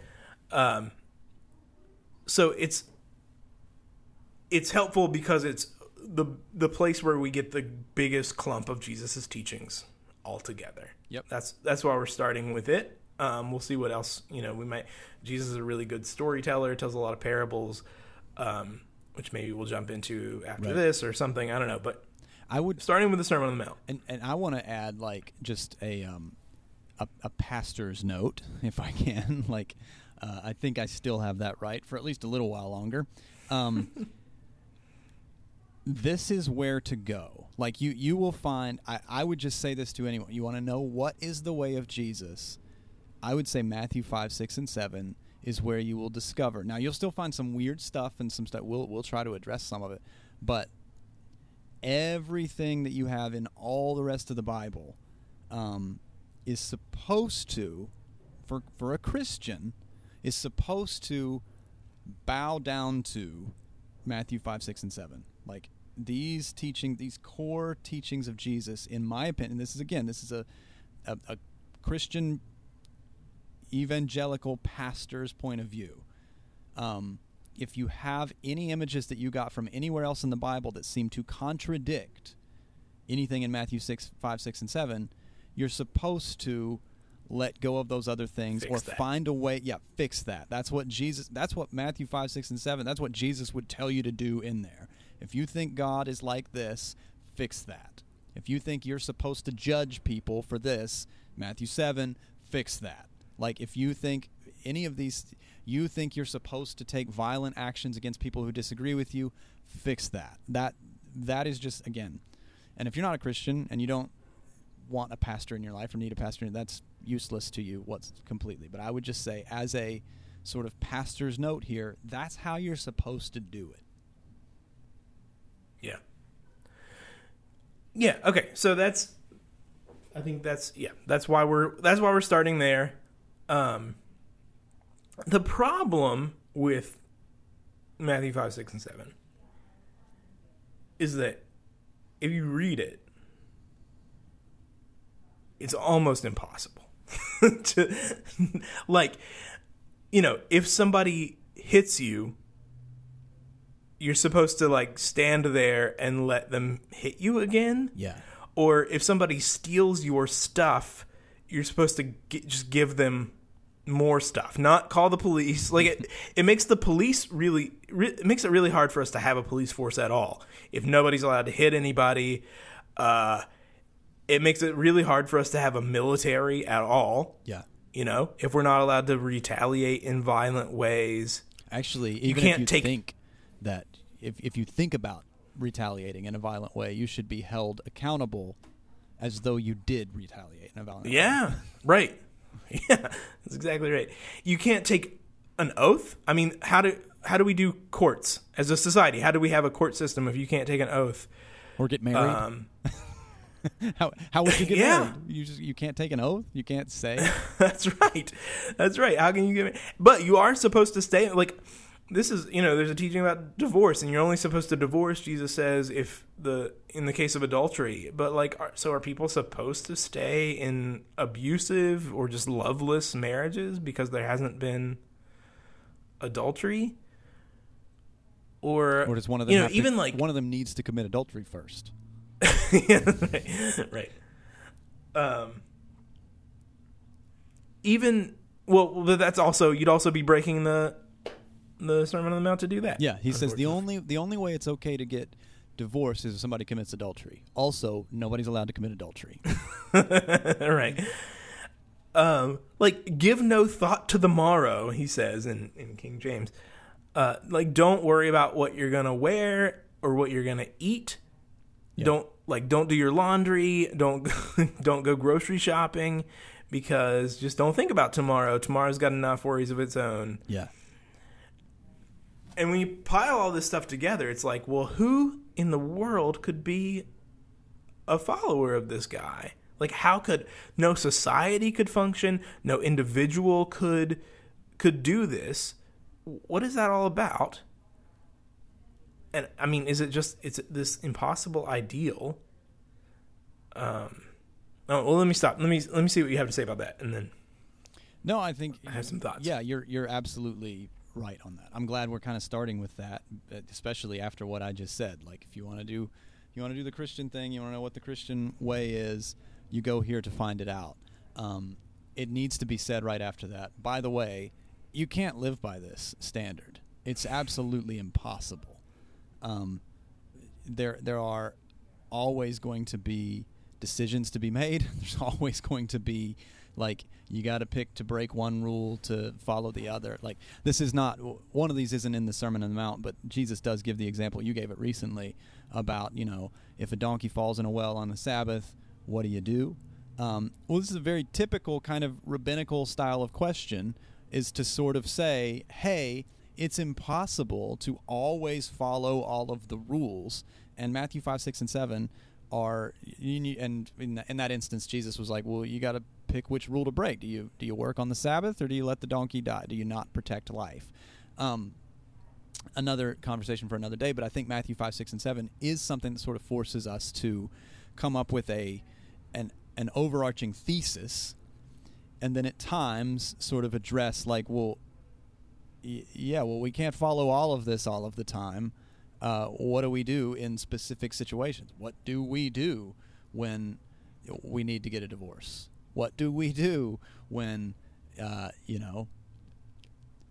Um so it's it's helpful because it's the the place where we get the biggest clump of Jesus' teachings all together. Yep. That's that's why we're starting with it. Um, we'll see what else you know. We might. Jesus is a really good storyteller. Tells a lot of parables, um, which maybe we'll jump into after Right. this or something. I don't know. But I would starting with the Sermon on the Mount. and and I want to add like just a um a, a pastor's note if I can like uh, I think I still have that right for at least a little while longer. Um, this is where to go. Like you you will find I, I would just say this to anyone. You want to know what is the way of Jesus? I would say Matthew five, six, and seven is where you will discover. Now you'll still find some weird stuff and some stuff. We'll we'll try to address some of it, but everything that you have in all the rest of the Bible um, is supposed to, for for a Christian, is supposed to bow down to Matthew five, six, and seven. Like these teaching, these core teachings of Jesus, in my opinion, this is again, this is a a, a Christian evangelical pastor's point of view. Um, if you have any images that you got from anywhere else in the Bible that seem to contradict anything in Matthew 6, 5, 6, and 7, you're supposed to let go of those other things Fix or that. find a way. Yeah, fix that. That's what Jesus, that's what Matthew 5, 6, and 7, that's what Jesus would tell you to do in there. If you think God is like this, fix that. If you think you're supposed to judge people for this, Matthew 7, fix that. Like if you think any of these you think you're supposed to take violent actions against people who disagree with you, fix that. That that is just again. And if you're not a Christian and you don't want a pastor in your life or need a pastor, that's useless to you what's completely. But I would just say as a sort of pastor's note here, that's how you're supposed to do it. Yeah. Yeah, okay. So that's I think that's yeah, that's why we're that's why we're starting there. Um the problem with Matthew 5, 6, and 7 is that if you read it, it's almost impossible to, like, you know, if somebody hits you, you're supposed to, like, stand there and let them hit you again. Yeah. Or if somebody steals your stuff, you're supposed to g- just give them more stuff, not call the police. Like it, it makes the police really, re- it makes it really hard for us to have a police force at all. If nobody's allowed to hit anybody, uh, it makes it really hard for us to have a military at all. Yeah. You know, if we're not allowed to retaliate in violent ways. Actually, even can't if you take- think that if if you think about retaliating in a violent way, you should be held accountable as though you did retaliate in a violent way. Yeah, right. Yeah, that's exactly right. You can't take an oath. I mean, how do how do we do courts as a society? How do we have a court system if you can't take an oath? Or get married. Um, how how would you get yeah. married? You just you can't take an oath. You can't say. That's right. That's right. How can you get? Married? But you are supposed to stay. Like this is, you know, there's a teaching about divorce, and you're only supposed to divorce. Jesus says if the in the case of adultery. But like, are, so are people supposed to stay in abusive or just loveless marriages because there hasn't been adultery? Or Or does one of them you know have to- even like one of them needs to commit adultery first? yeah, right, right. Um, even well, but that's also you'd also be breaking the the Sermon on the Mount to do that. Yeah, he says the only the only way it's okay to get divorced is if somebody commits adultery. Also, nobody's allowed to commit adultery. right. Um, like give no thought to the morrow, he says in in King James. Uh, like don't worry about what you're gonna wear or what you're gonna eat. Yeah. Don't like don't do your laundry. Don't don't go grocery shopping because just don't think about tomorrow. Tomorrow's got enough worries of its own. yeah. And when you pile all this stuff together, it's like, well, who in the world could be a follower of this guy? Like how could no society could function, no individual could could do this? What is that all about? And I mean, is it just it's this impossible ideal? Um Oh, well, let me stop. Let me let me see what you have to say about that, and then No, I think I have some thoughts. Yeah, you're you're absolutely right on that. I'm glad we're kind of starting with that, especially after what I just said. Like, if you want to do, you want to do the Christian thing, you want to know what the Christian way is, you go here to find it out. Um, it needs to be said right after that. By the way, you can't live by this standard. It's absolutely impossible. Um, there there are always going to be decisions to be made. There's always going to be like you got to pick to break one rule to follow the other. Like this is not one of these isn't in the Sermon on the Mount, but Jesus does give the example. You gave it recently about you know if a donkey falls in a well on the Sabbath, what do you do? Um, well, this is a very typical kind of rabbinical style of question, is to sort of say, hey, it's impossible to always follow all of the rules. And Matthew 5, 6, and 7 are, you and in, that- in that instance, Jesus was like, well, you got to pick which rule to break. Do you, do you work on the Sabbath or do you let the donkey die? Do you not protect life? Um, another conversation for another day, but I think Matthew 5, 6, and 7 is something that sort of forces us to come up with a an, an overarching thesis and then at times sort of address like, well, y- yeah, well, we can't follow all of this all of the time. Uh, what do we do in specific situations? What do we do when we need to get a divorce? What do we do when, uh, you know,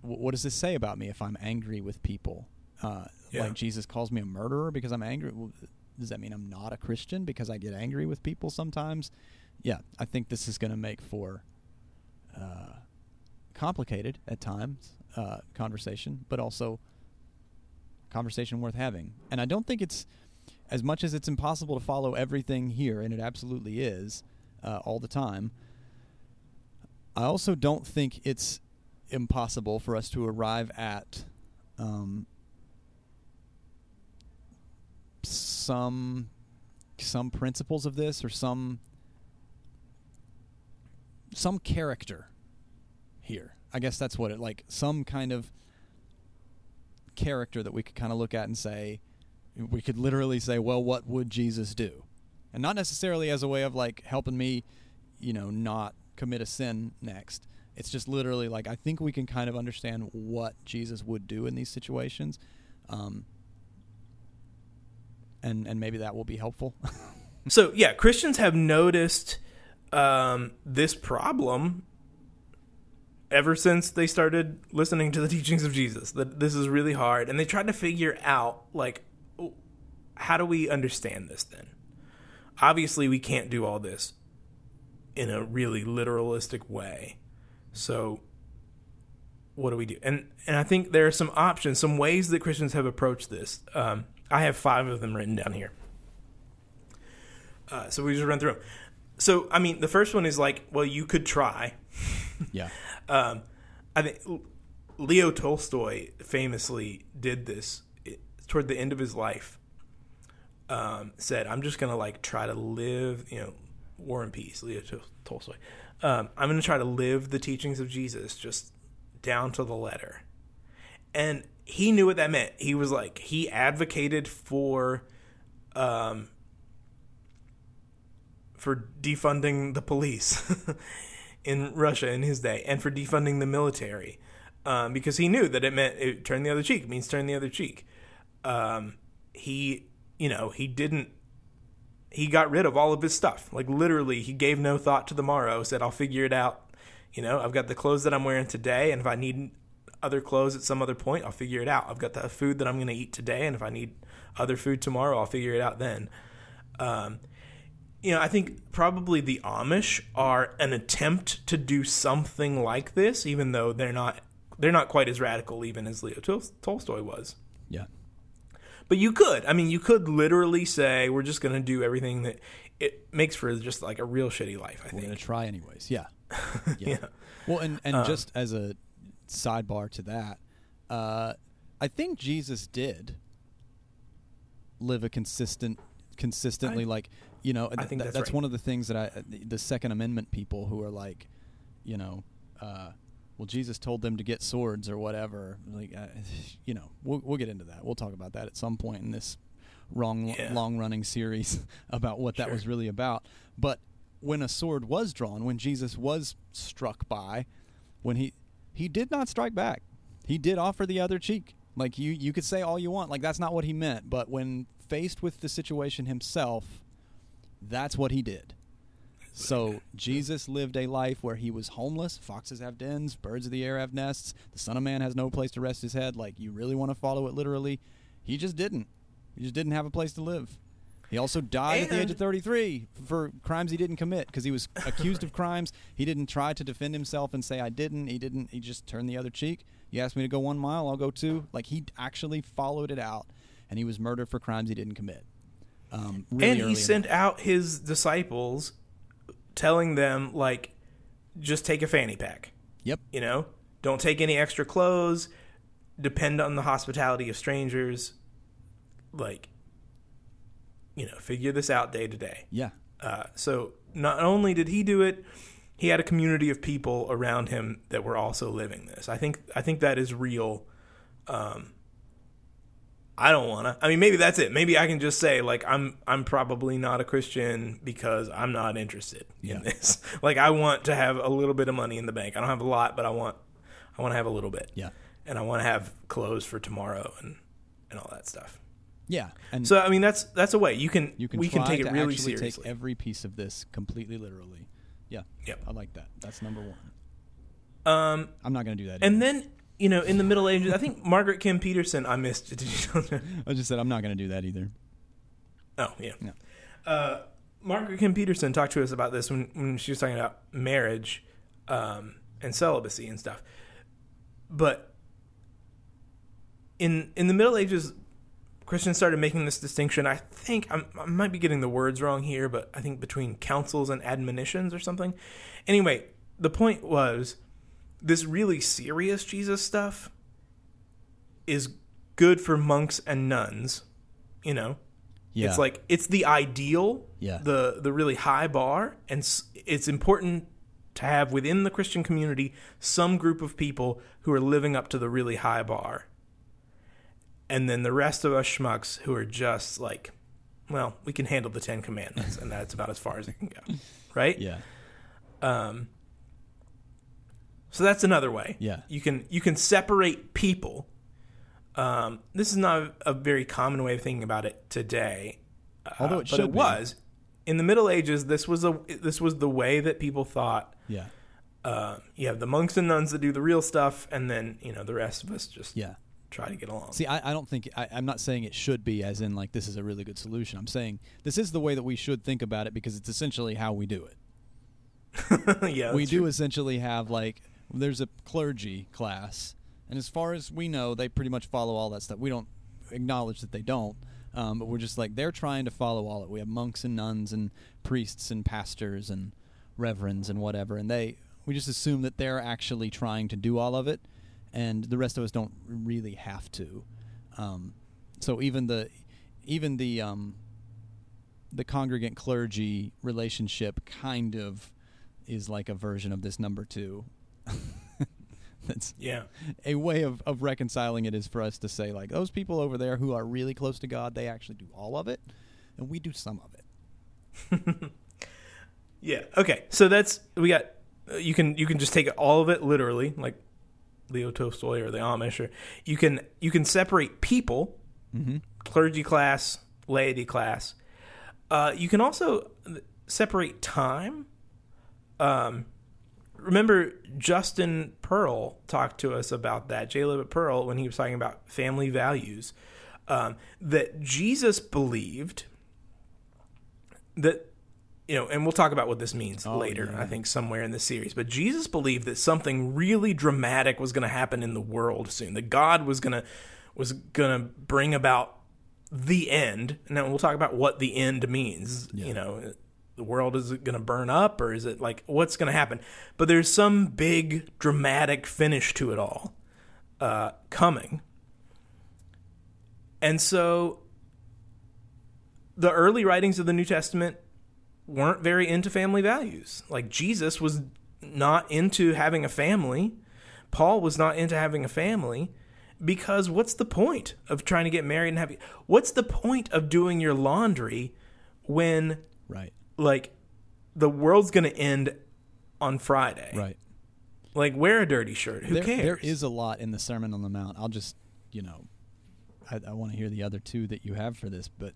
wh- what does this say about me if I'm angry with people? Uh, Yeah. Like Jesus calls me a murderer because I'm angry. Does that mean I'm not a Christian because I get angry with people sometimes? Yeah, I think this is going to make for uh, complicated at times uh, conversation, but also conversation worth having. And I don't think it's as much as it's impossible to follow everything here, and it absolutely is uh, all the time. I also don't think it's impossible for us to arrive at um, some some principles of this or some some character here. I guess that's what it like some kind of character that we could kind of look at and say we could literally say, well, what would Jesus do? And not necessarily as a way of like helping me, you know, not commit a sin next. It's just literally like I think we can kind of understand what Jesus would do in these situations. Um, and and maybe that will be helpful. So yeah, Christians have noticed um, this problem ever since they started listening to the teachings of Jesus. That this is really hard, and they tried to figure out like, how do we understand this? Then, obviously, we can't do all this in a really literalistic way. So, what do we do? And and I think there are some options, some ways that Christians have approached this. Um, I have five of them written down here. Uh, so we just run through them. So I mean, the first one is like, well, you could try. Yeah. Um, I think Leo Tolstoy famously did this it- toward the end of his life. Um, said, "I'm just gonna like try to live, you know, War and Peace." Leo Tolstoy. Um, I'm gonna try to live the teachings of Jesus just down to the letter, and he knew what that meant. He was like, he advocated for, um, for defunding the police in Russia in his day, and for defunding the military, um, because he knew that it meant it, turn the other cheek means turn the other cheek. Um, he, you know, he didn't. He got rid of all of his stuff. Like literally, he gave no thought to the morrow. Said, "I'll figure it out." You know, I've got the clothes that I'm wearing today, and if I need other clothes at some other point, I'll figure it out. I've got the food that I'm going to eat today, and if I need other food tomorrow, I'll figure it out then. Um, you know, I think probably the Amish are an attempt to do something like this, even though they're not they're not quite as radical even as Leo Tol- Tolstoy was. Yeah. But you could, I mean, you could literally say we're just going to do everything that it makes for just like a real shitty life. I We're think. gonna try anyways. Yeah. yeah. Well, and and just as a sidebar to that, uh, I think Jesus did live a consistent, consistently I- like you know. I think th- that's right. one of the things that I the Second Amendment people who are like, you know. Uh, well, Jesus told them to get swords or whatever. Like, uh, you know, we'll we'll get into that. We'll talk about that at some point in this wrong Yeah. long running series about what that was really about. But when a sword was drawn, when Jesus was struck by, when he he did not strike back. He did offer the other cheek. Like you you could say all you want, like that's not what he meant, but when faced with the situation himself, that's what he did. So Jesus lived a life where he was homeless. Foxes have dens, birds of the air have nests. The Son of Man has no place to rest his head. Like you really want to follow it literally? He just didn't. He just didn't have a place to live. He also died at the age of 33 for crimes he didn't commit because he was accused of crimes. He didn't try to defend himself and say I didn't. He didn't. He just turned the other cheek. You asked me to go one mile, I'll go two. Like he actually followed it out, and he was murdered for crimes he didn't commit. Um, really and he sent out his disciples telling them like just take a fanny pack. Yep. you know? Don't take any extra clothes. Depend on the hospitality of strangers. Like you know figure this out day to day. Yeah. uh, so not only did he do it he had a community of people around him that were also living this. I think i think that is real um, I don't want to. I mean, maybe that's it. Maybe I can just say like I'm I'm probably not a Christian because I'm not interested Yeah. in this. like I want to have a little bit of money in the bank. I don't have a lot, but I want I want to have a little bit. Yeah. And I want to have clothes for tomorrow and and all that stuff. Yeah. And So I mean, that's that's a way you can you can we can take it really seriously. take every piece of this completely literally. Yeah. Yep. I like that. That's number one. um, I'm not going to do that. and then you know, in the Middle Ages, I think Margaret Kim Peterson. I missed. Did you? I just said I'm not going to do that either. oh yeah. No. Uh, Margaret Kim Peterson talked to us about this when when she was talking about marriage um, and celibacy and stuff. But in in the Middle Ages, Christians started making this distinction. I think I'm, I might be getting the words wrong here, but I think between counsels and admonitions or something. Anyway, the point was this really serious Jesus stuff is good for monks and nuns. You know, Yeah. it's like it's the ideal, Yeah. the the really high bar, and it's important to have within the Christian community some group of people who are living up to the really high bar, and then the rest of us schmucks who are just like, well, we can handle the Ten Commandments, and that's about as far as it can go, right? yeah. Um, so that's another way. Yeah. You can you can separate people. Um, this is not a, very common way of thinking about it today. uh, Although it but should it be. was in the Middle Ages. This was a this was the way that people thought. Yeah. Uh, you have the monks and nuns that do the real stuff, and then you know the rest of us just Yeah. try to get along. See, I, I don't think I, I'm not saying it should be as in like this is a really good solution. I'm saying this is the way that we should think about it because it's essentially how we do it. yeah, we do true. essentially have like there's a clergy class, and as far as we know, they pretty much follow all that stuff. We don't acknowledge that they don't, um, but we're just like they're trying to follow all it. We have monks and nuns and priests and pastors and reverends and whatever, and they we just assume that they're actually trying to do all of it, and the rest of us don't really have to. Um, so even the even the um, the congregant clergy relationship kind of is like a version of this number two. That's Yeah, a way of, of reconciling it is for us to say like those people over there who are really close to God, they actually do all of it, and we do some of it. yeah. Okay, so that's we got. uh, You can you can just take all of it literally, like Leo Tolstoy or the Amish, or you can you can separate people Mm-hmm. clergy class, laity class. Uh, you can also separate time. Um, remember, Justin Pearl talked to us about that. J. Libet Pearl, when he was talking about family values, um, that Jesus believed that, you know, and we'll talk about what this means Oh, later, yeah. I think, somewhere in the series. But Jesus believed that something really dramatic was going to happen in the world soon, that God was going to was going to bring about the end. And then we'll talk about what the end means. Yeah. You know, the world is it going to burn up or is it like what's going to happen? But there's some big dramatic finish to it all uh, coming. And so the early writings of the New Testament weren't very into family values. Like Jesus was not into having a family. Paul was not into having a family because what's the point of trying to get married and have what's the point of doing your laundry when Right. Like the world's going to end on Friday? Right. Like wear a dirty shirt. Who there, cares? There is a lot in the Sermon on the Mount. I'll just, you know, I, I want to hear the other two that you have for this, but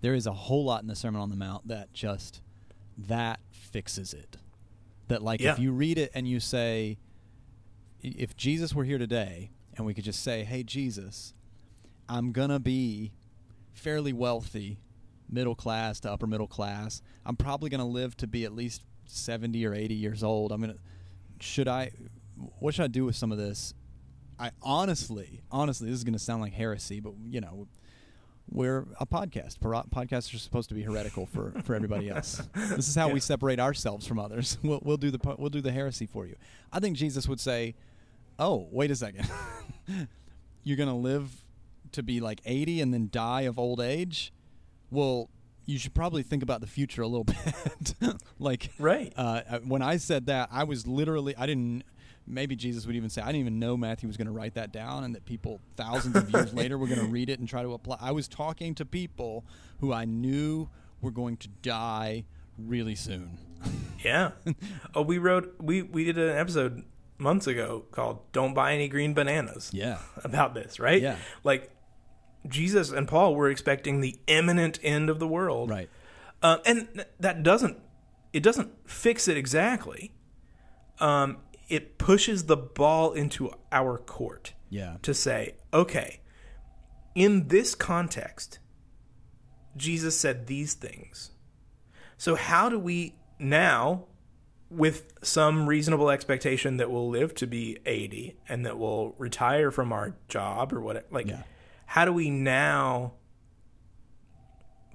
there is a whole lot in the Sermon on the Mount that just that fixes it. That like Yeah. if you read it and you say, if Jesus were here today, and we could just say, "Hey Jesus, I'm gonna be fairly wealthy, middle class to upper middle class. I'm probably gonna live to be at least seventy or eighty years old. I'm gonna should I what should I do with some of this? I honestly, honestly, this is going to sound like heresy, but you know, we're a podcast. Podcasts are supposed to be heretical for, for everybody else. This is how Yeah. we separate ourselves from others. We'll, we'll do the we'll do the heresy for you. I think Jesus would say, "Oh, wait a second, you're going to live to be like 80 and then die of old age." Well, you should probably think about the future a little bit. like, Right. uh, when I said that, I was literally I didn't. Maybe Jesus would even say I didn't even know Matthew was going to write that down, and that people thousands of years later were going to read it and try to apply. I was talking to people who I knew were going to die really soon. Yeah. oh, we wrote we we did an episode months ago called "Don't Buy Any Green Bananas" Yeah, about this, right? Yeah. Like Jesus and Paul were expecting the imminent end of the world, right. Uh, and th- that doesn't it doesn't fix it exactly. Um, it pushes the ball into our court Yeah. to say, okay, in this context, Jesus said these things. So, how do we now, with some reasonable expectation that we'll live to be 80 and that we'll retire from our job or whatever, like, Yeah. How do we now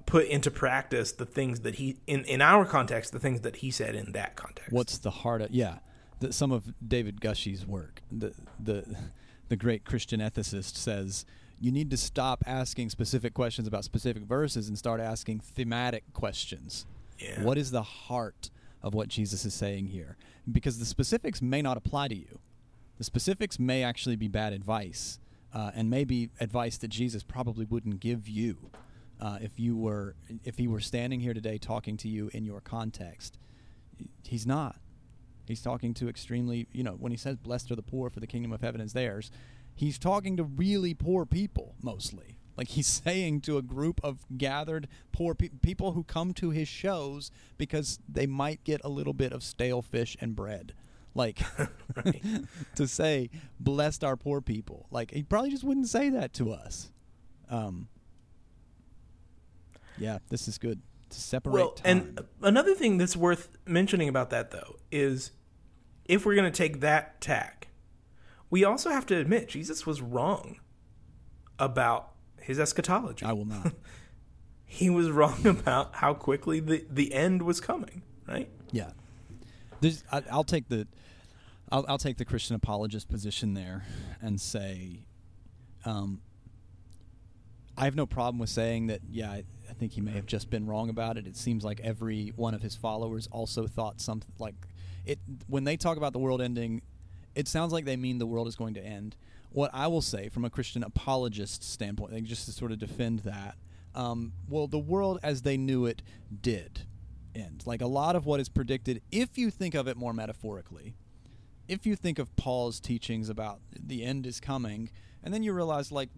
put into practice the things that he, in, in our context, the things that he said in that context? What's the heart of yeah? The, some of David Gushee's work, the the the great Christian ethicist says you need to stop asking specific questions about specific verses and start asking thematic questions. Yeah. What is the heart of what Jesus is saying here? Because the specifics may not apply to you. The specifics may actually be bad advice, uh, and maybe advice that Jesus probably wouldn't give you uh, if you were if he were standing here today talking to you in your context. He's not. He's talking to extremely, you know, when he says, "Blessed are the poor, for the kingdom of heaven is theirs." He's talking to really poor people mostly. Like he's saying to a group of gathered poor pe- people who come to his shows because they might get a little bit of stale fish and bread. Like to say, "Blessed are poor people." Like he probably just wouldn't say that to us. Um. Yeah, this is good to separate. Well, time. and another thing that's worth mentioning about that, though, is if we're going to take that tack, we also have to admit Jesus was wrong about his eschatology. I will not. He was wrong about how quickly the, the end was coming, right? Yeah, There's, I, I'll take the, I'll, I'll take the Christian apologist position there, and say, um, I have no problem with saying that. Yeah, I, I think he may have just been wrong about it. It seems like every one of his followers also thought something like it when they talk about the world ending. It sounds like they mean the world is going to end. What I will say from a Christian apologist standpoint, just to sort of defend that, um, well, the world as they knew it did end. Like a lot of what is predicted, if you think of it more metaphorically, if you think of Paul's teachings about the end is coming, and then you realize, like,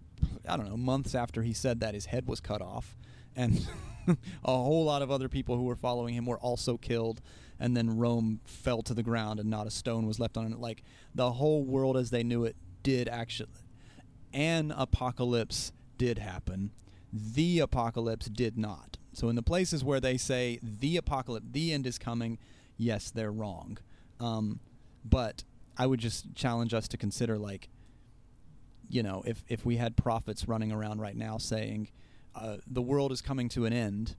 I don't know, months after he said that, his head was cut off, and a whole lot of other people who were following him were also killed, and then Rome fell to the ground and not a stone was left on it. Like, the whole world as they knew it did actually. An apocalypse did happen. The apocalypse did not. So, in the places where they say the apocalypse, the end is coming, yes, they're wrong. Um, but I would just challenge us to consider, like, you know, if if we had prophets running around right now saying uh, the world is coming to an end,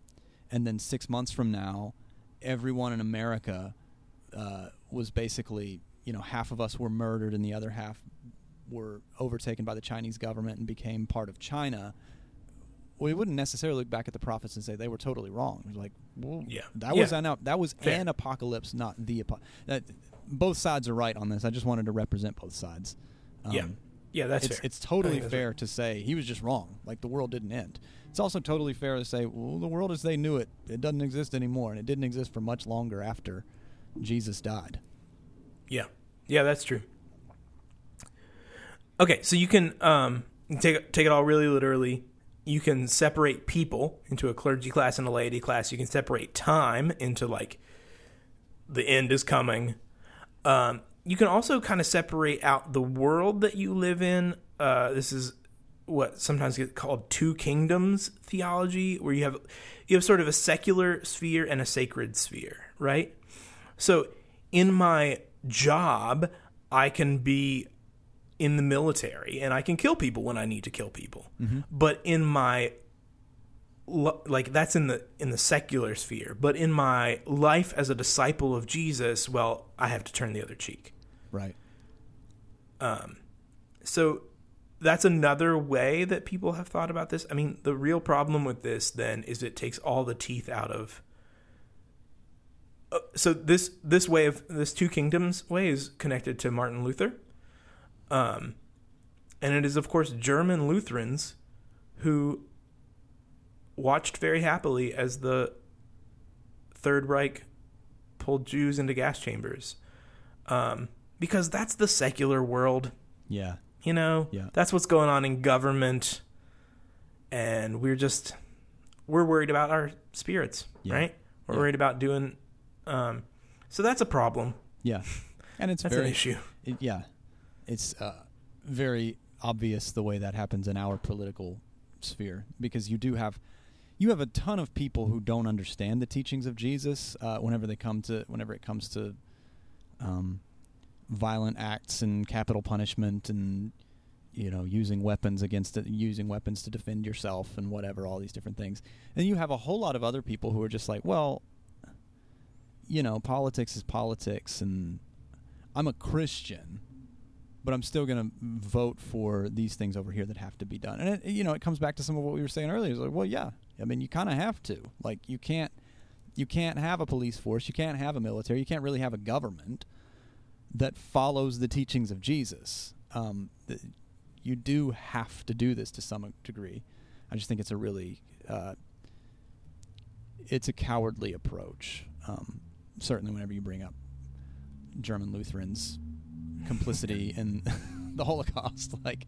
and then six months from now, everyone in America uh, was basically, you know, half of us were murdered and the other half were overtaken by the Chinese government and became part of China. We wouldn't necessarily look back at the prophets and say they were totally wrong. Like, well, Yeah. that Yeah. was an that was Fair. an apocalypse, not the apocalypse. Both sides are right on this. I just wanted to represent both sides. Um, yeah. Yeah, that's it's fair. it's totally fair right. to say he was just wrong. Like the world didn't end. It's also totally fair to say, well, the world as they knew it, it doesn't exist anymore, and it didn't exist for much longer after Jesus died. Yeah, yeah, that's true. Okay, so you can um, take take it all really literally. You can separate people into a clergy class and a laity class. You can separate time into like the end is coming. Um, you can also kind of separate out the world that you live in. Uh, this is what sometimes gets called two kingdoms theology, where you have you have sort of a secular sphere and a sacred sphere, right? So in my job, I can be in the military and I can kill people when I need to kill people. But in my like that's in the in the secular sphere, but in my life as a disciple of Jesus, well, I have to turn the other cheek. Right. Um so that's another way that people have thought about this. I mean, the real problem with this then is it takes all the teeth out of. Uh, so this this way of this two kingdoms way is connected to Martin Luther, um, and it is of course German Lutherans who watched very happily as the Third Reich pulled Jews into gas chambers, um, because that's the secular world Yeah. you know Yeah. that's what's going on in government and we're just we're worried about our spirits Yeah. right we're Yeah. worried about doing um so that's a problem Yeah. and it's That's very an issue. it- yeah, it's uh, very obvious the way that happens in our political sphere because you do have you have a ton of people who don't understand the teachings of Jesus uh, whenever they come to whenever it comes to um, violent acts and capital punishment and you know using weapons against it, using weapons to defend yourself and whatever all these different things. And you have a whole lot of other people who are just like well you know politics is politics and I'm a Christian but I'm still going to vote for these things over here that have to be done. And it, you know, it comes back to some of what we were saying earlier. It's like, well, yeah, I mean, you kind of have to. Like, you can't, you can't have a police force, you can't have a military, you can't really have a government that follows the teachings of Jesus. Um, th- you do have to do this to some degree. I just think it's a really, uh, it's a cowardly approach. Um, certainly, whenever you bring up German Lutherans complicity in the Holocaust. Like,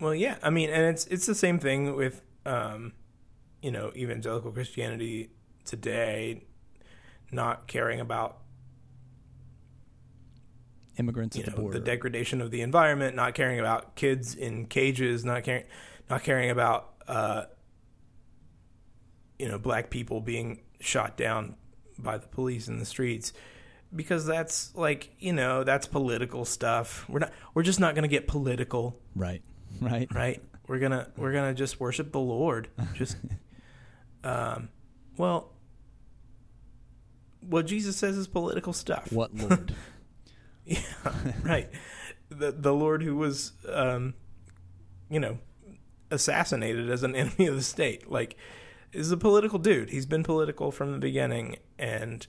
Well, yeah, I mean, and it's it's the same thing with, um, you know, evangelical Christianity today, not caring about immigrants at the border. the degradation of the environment, not caring about kids in cages, not caring, not caring about, uh, you know, black people being shot down by the police in the streets. Because that's like you know that's political stuff. We're not. We're just not going to get political. right, right, right? We're gonna we're gonna just worship the Lord. Just um, well, what Jesus says is political stuff. What Lord? Yeah, right. The the Lord who was um, you know, assassinated as an enemy of the state. Like, is a political dude. He's been political from the beginning, and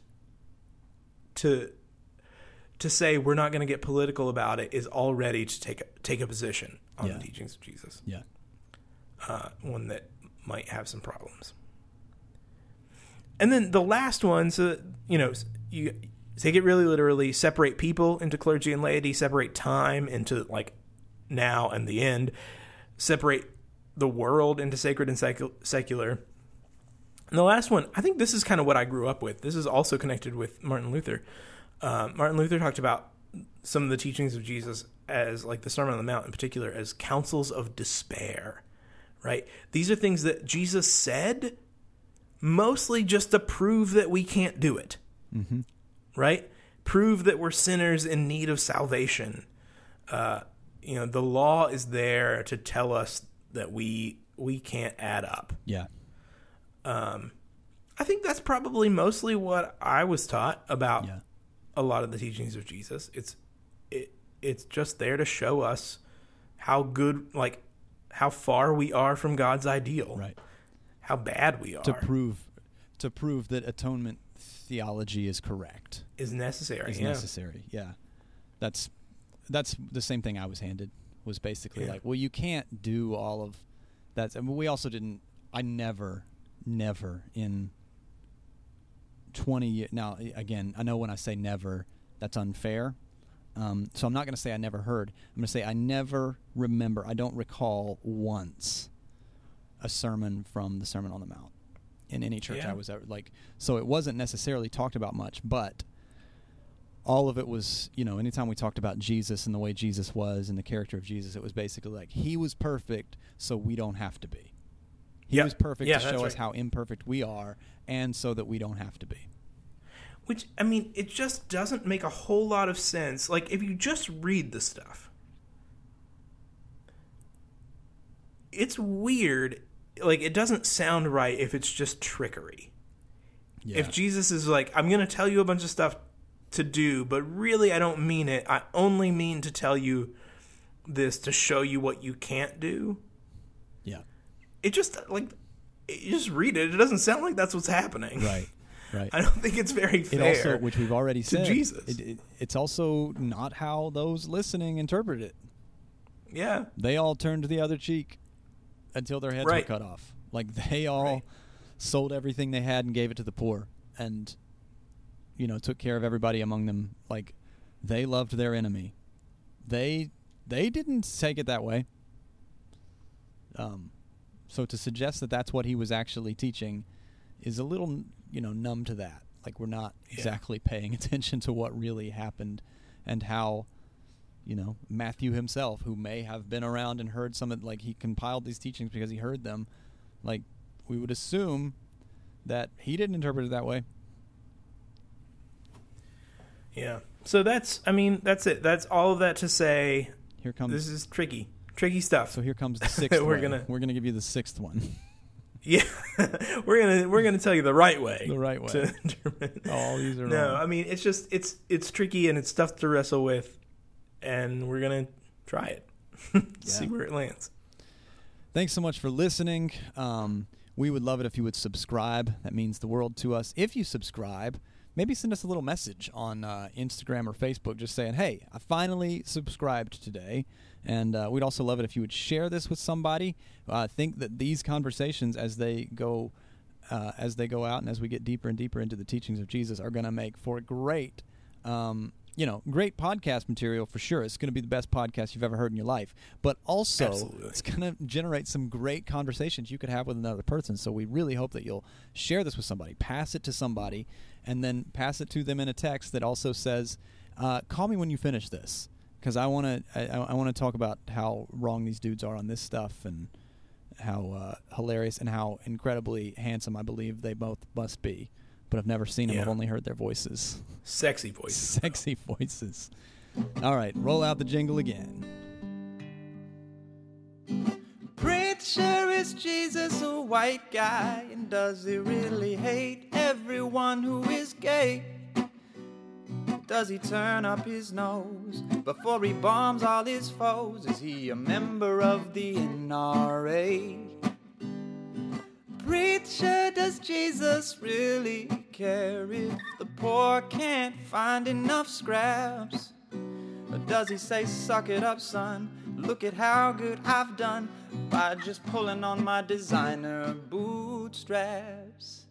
to to say we're not going to get political about it is already to take a, take a position on Yeah. the teachings of Jesus. yeah, uh, one that might have some problems. And then the last one, so you know, you take it really literally. Separate people into clergy and laity. Separate time into like now and the end. Separate the world into sacred and secu- secular. And the last one, I think this is kind of what I grew up with. This is also connected with Martin Luther. Um, Martin Luther talked about some of the teachings of Jesus as, like the Sermon on the Mount in particular, as counsels of despair right? These are things that Jesus said mostly just to prove that we can't do it, mm-hmm. right? Prove that we're sinners in need of salvation. Uh, you know, the law is there to tell us that we we can't add up. yeah, Um, I think that's probably mostly what I was taught about yeah, a lot of the teachings of Jesus. It's it it's just there to show us how good like how far we are from God's ideal. right. How bad we are To prove, to prove that atonement theology is correct is necessary. is yeah. necessary. Yeah, that's that's the same thing I was handed. Was basically Yeah. like, well, you can't do all of that. I mean, we also didn't. I never, never in twenty years. Now, again, I know when I say never, that's unfair. Um, so I'm not going to say I never heard. I'm going to say I never remember. I don't recall once a sermon from the Sermon on the Mount in any church Yeah. I was ever like. So it wasn't necessarily talked about much, but all of it was, you know, anytime we talked about Jesus and the way Jesus was and the character of Jesus, it was basically like he was perfect, so we don't have to be. He Yeah. was perfect Yeah, to show us how imperfect we are, and so that we don't have to be. Which I mean, it just doesn't make a whole lot of sense. Like if you just read the stuff, it's weird. Like it doesn't sound right if it's just trickery. Yeah. If Jesus is like, I'm going to tell you a bunch of stuff to do, but really I don't mean it. I only mean to tell you this to show you what you can't do. It just like you just read it. It doesn't sound like that's what's happening. Right. Right. I don't think it's very it fair. also, which we've already to said, Jesus. It, it, it's also not how those listening interpret it. yeah. They all turned the other cheek until their heads Right. were cut off. Like they all Right. sold everything they had and gave it to the poor, and you know took care of everybody among them. Like they loved their enemy. They they didn't take it that way. Um, so to suggest that that's what he was actually teaching is a little you know numb to that. Like we're not Yeah. exactly paying attention to what really happened and how you know Matthew himself, who may have been around and heard some of like he compiled these teachings because he heard them. Like we would assume that he didn't interpret it that way. Yeah. So that's I mean that's it. That's all of that to say. Here comes This is tricky, tricky stuff. so here comes the sixth. We're way. gonna- we're gonna give you the sixth one. yeah, we're gonna we're gonna tell you the right way. The right way. To. All these are no, wrong. I mean it's just it's it's tricky and it's tough to wrestle with, and we're gonna try it. See where it lands. Thanks so much for listening. Um, we would love it if you would subscribe. That means the world to us. If you subscribe, maybe send us a little message on uh, Instagram or Facebook just saying, hey, I finally subscribed today. And uh, we'd also love it if you would share this with somebody. Uh, think that these conversations, as they go. Uh, as they go out and as we get deeper and deeper into the teachings of Jesus, are going to make for great, um, you know, great podcast material for sure. It's going to be the best podcast you've ever heard in your life. But also, Absolutely. it's going to generate some great conversations you could have with another person. So we really hope that you'll share this with somebody, pass it to somebody, and then pass it to them in a text that also says, uh, "Call me when you finish this." Because I want to, I, I want to talk about how wrong these dudes are on this stuff, and how uh, hilarious and how incredibly handsome I believe they both must be. But I've never seen them; I've only heard their voices, Sexy voices. sexy voices. All right, roll out the jingle again. Preacher is Jesus a white guy? And does he really hate everyone who is gay? Does he turn up his nose before he bombs all his foes? Is he a member of the NRA? Preacher, does Jesus really care if the poor can't find enough scraps? Or does he say, suck it up, son? Look at how good I've done by just pulling on my designer bootstraps.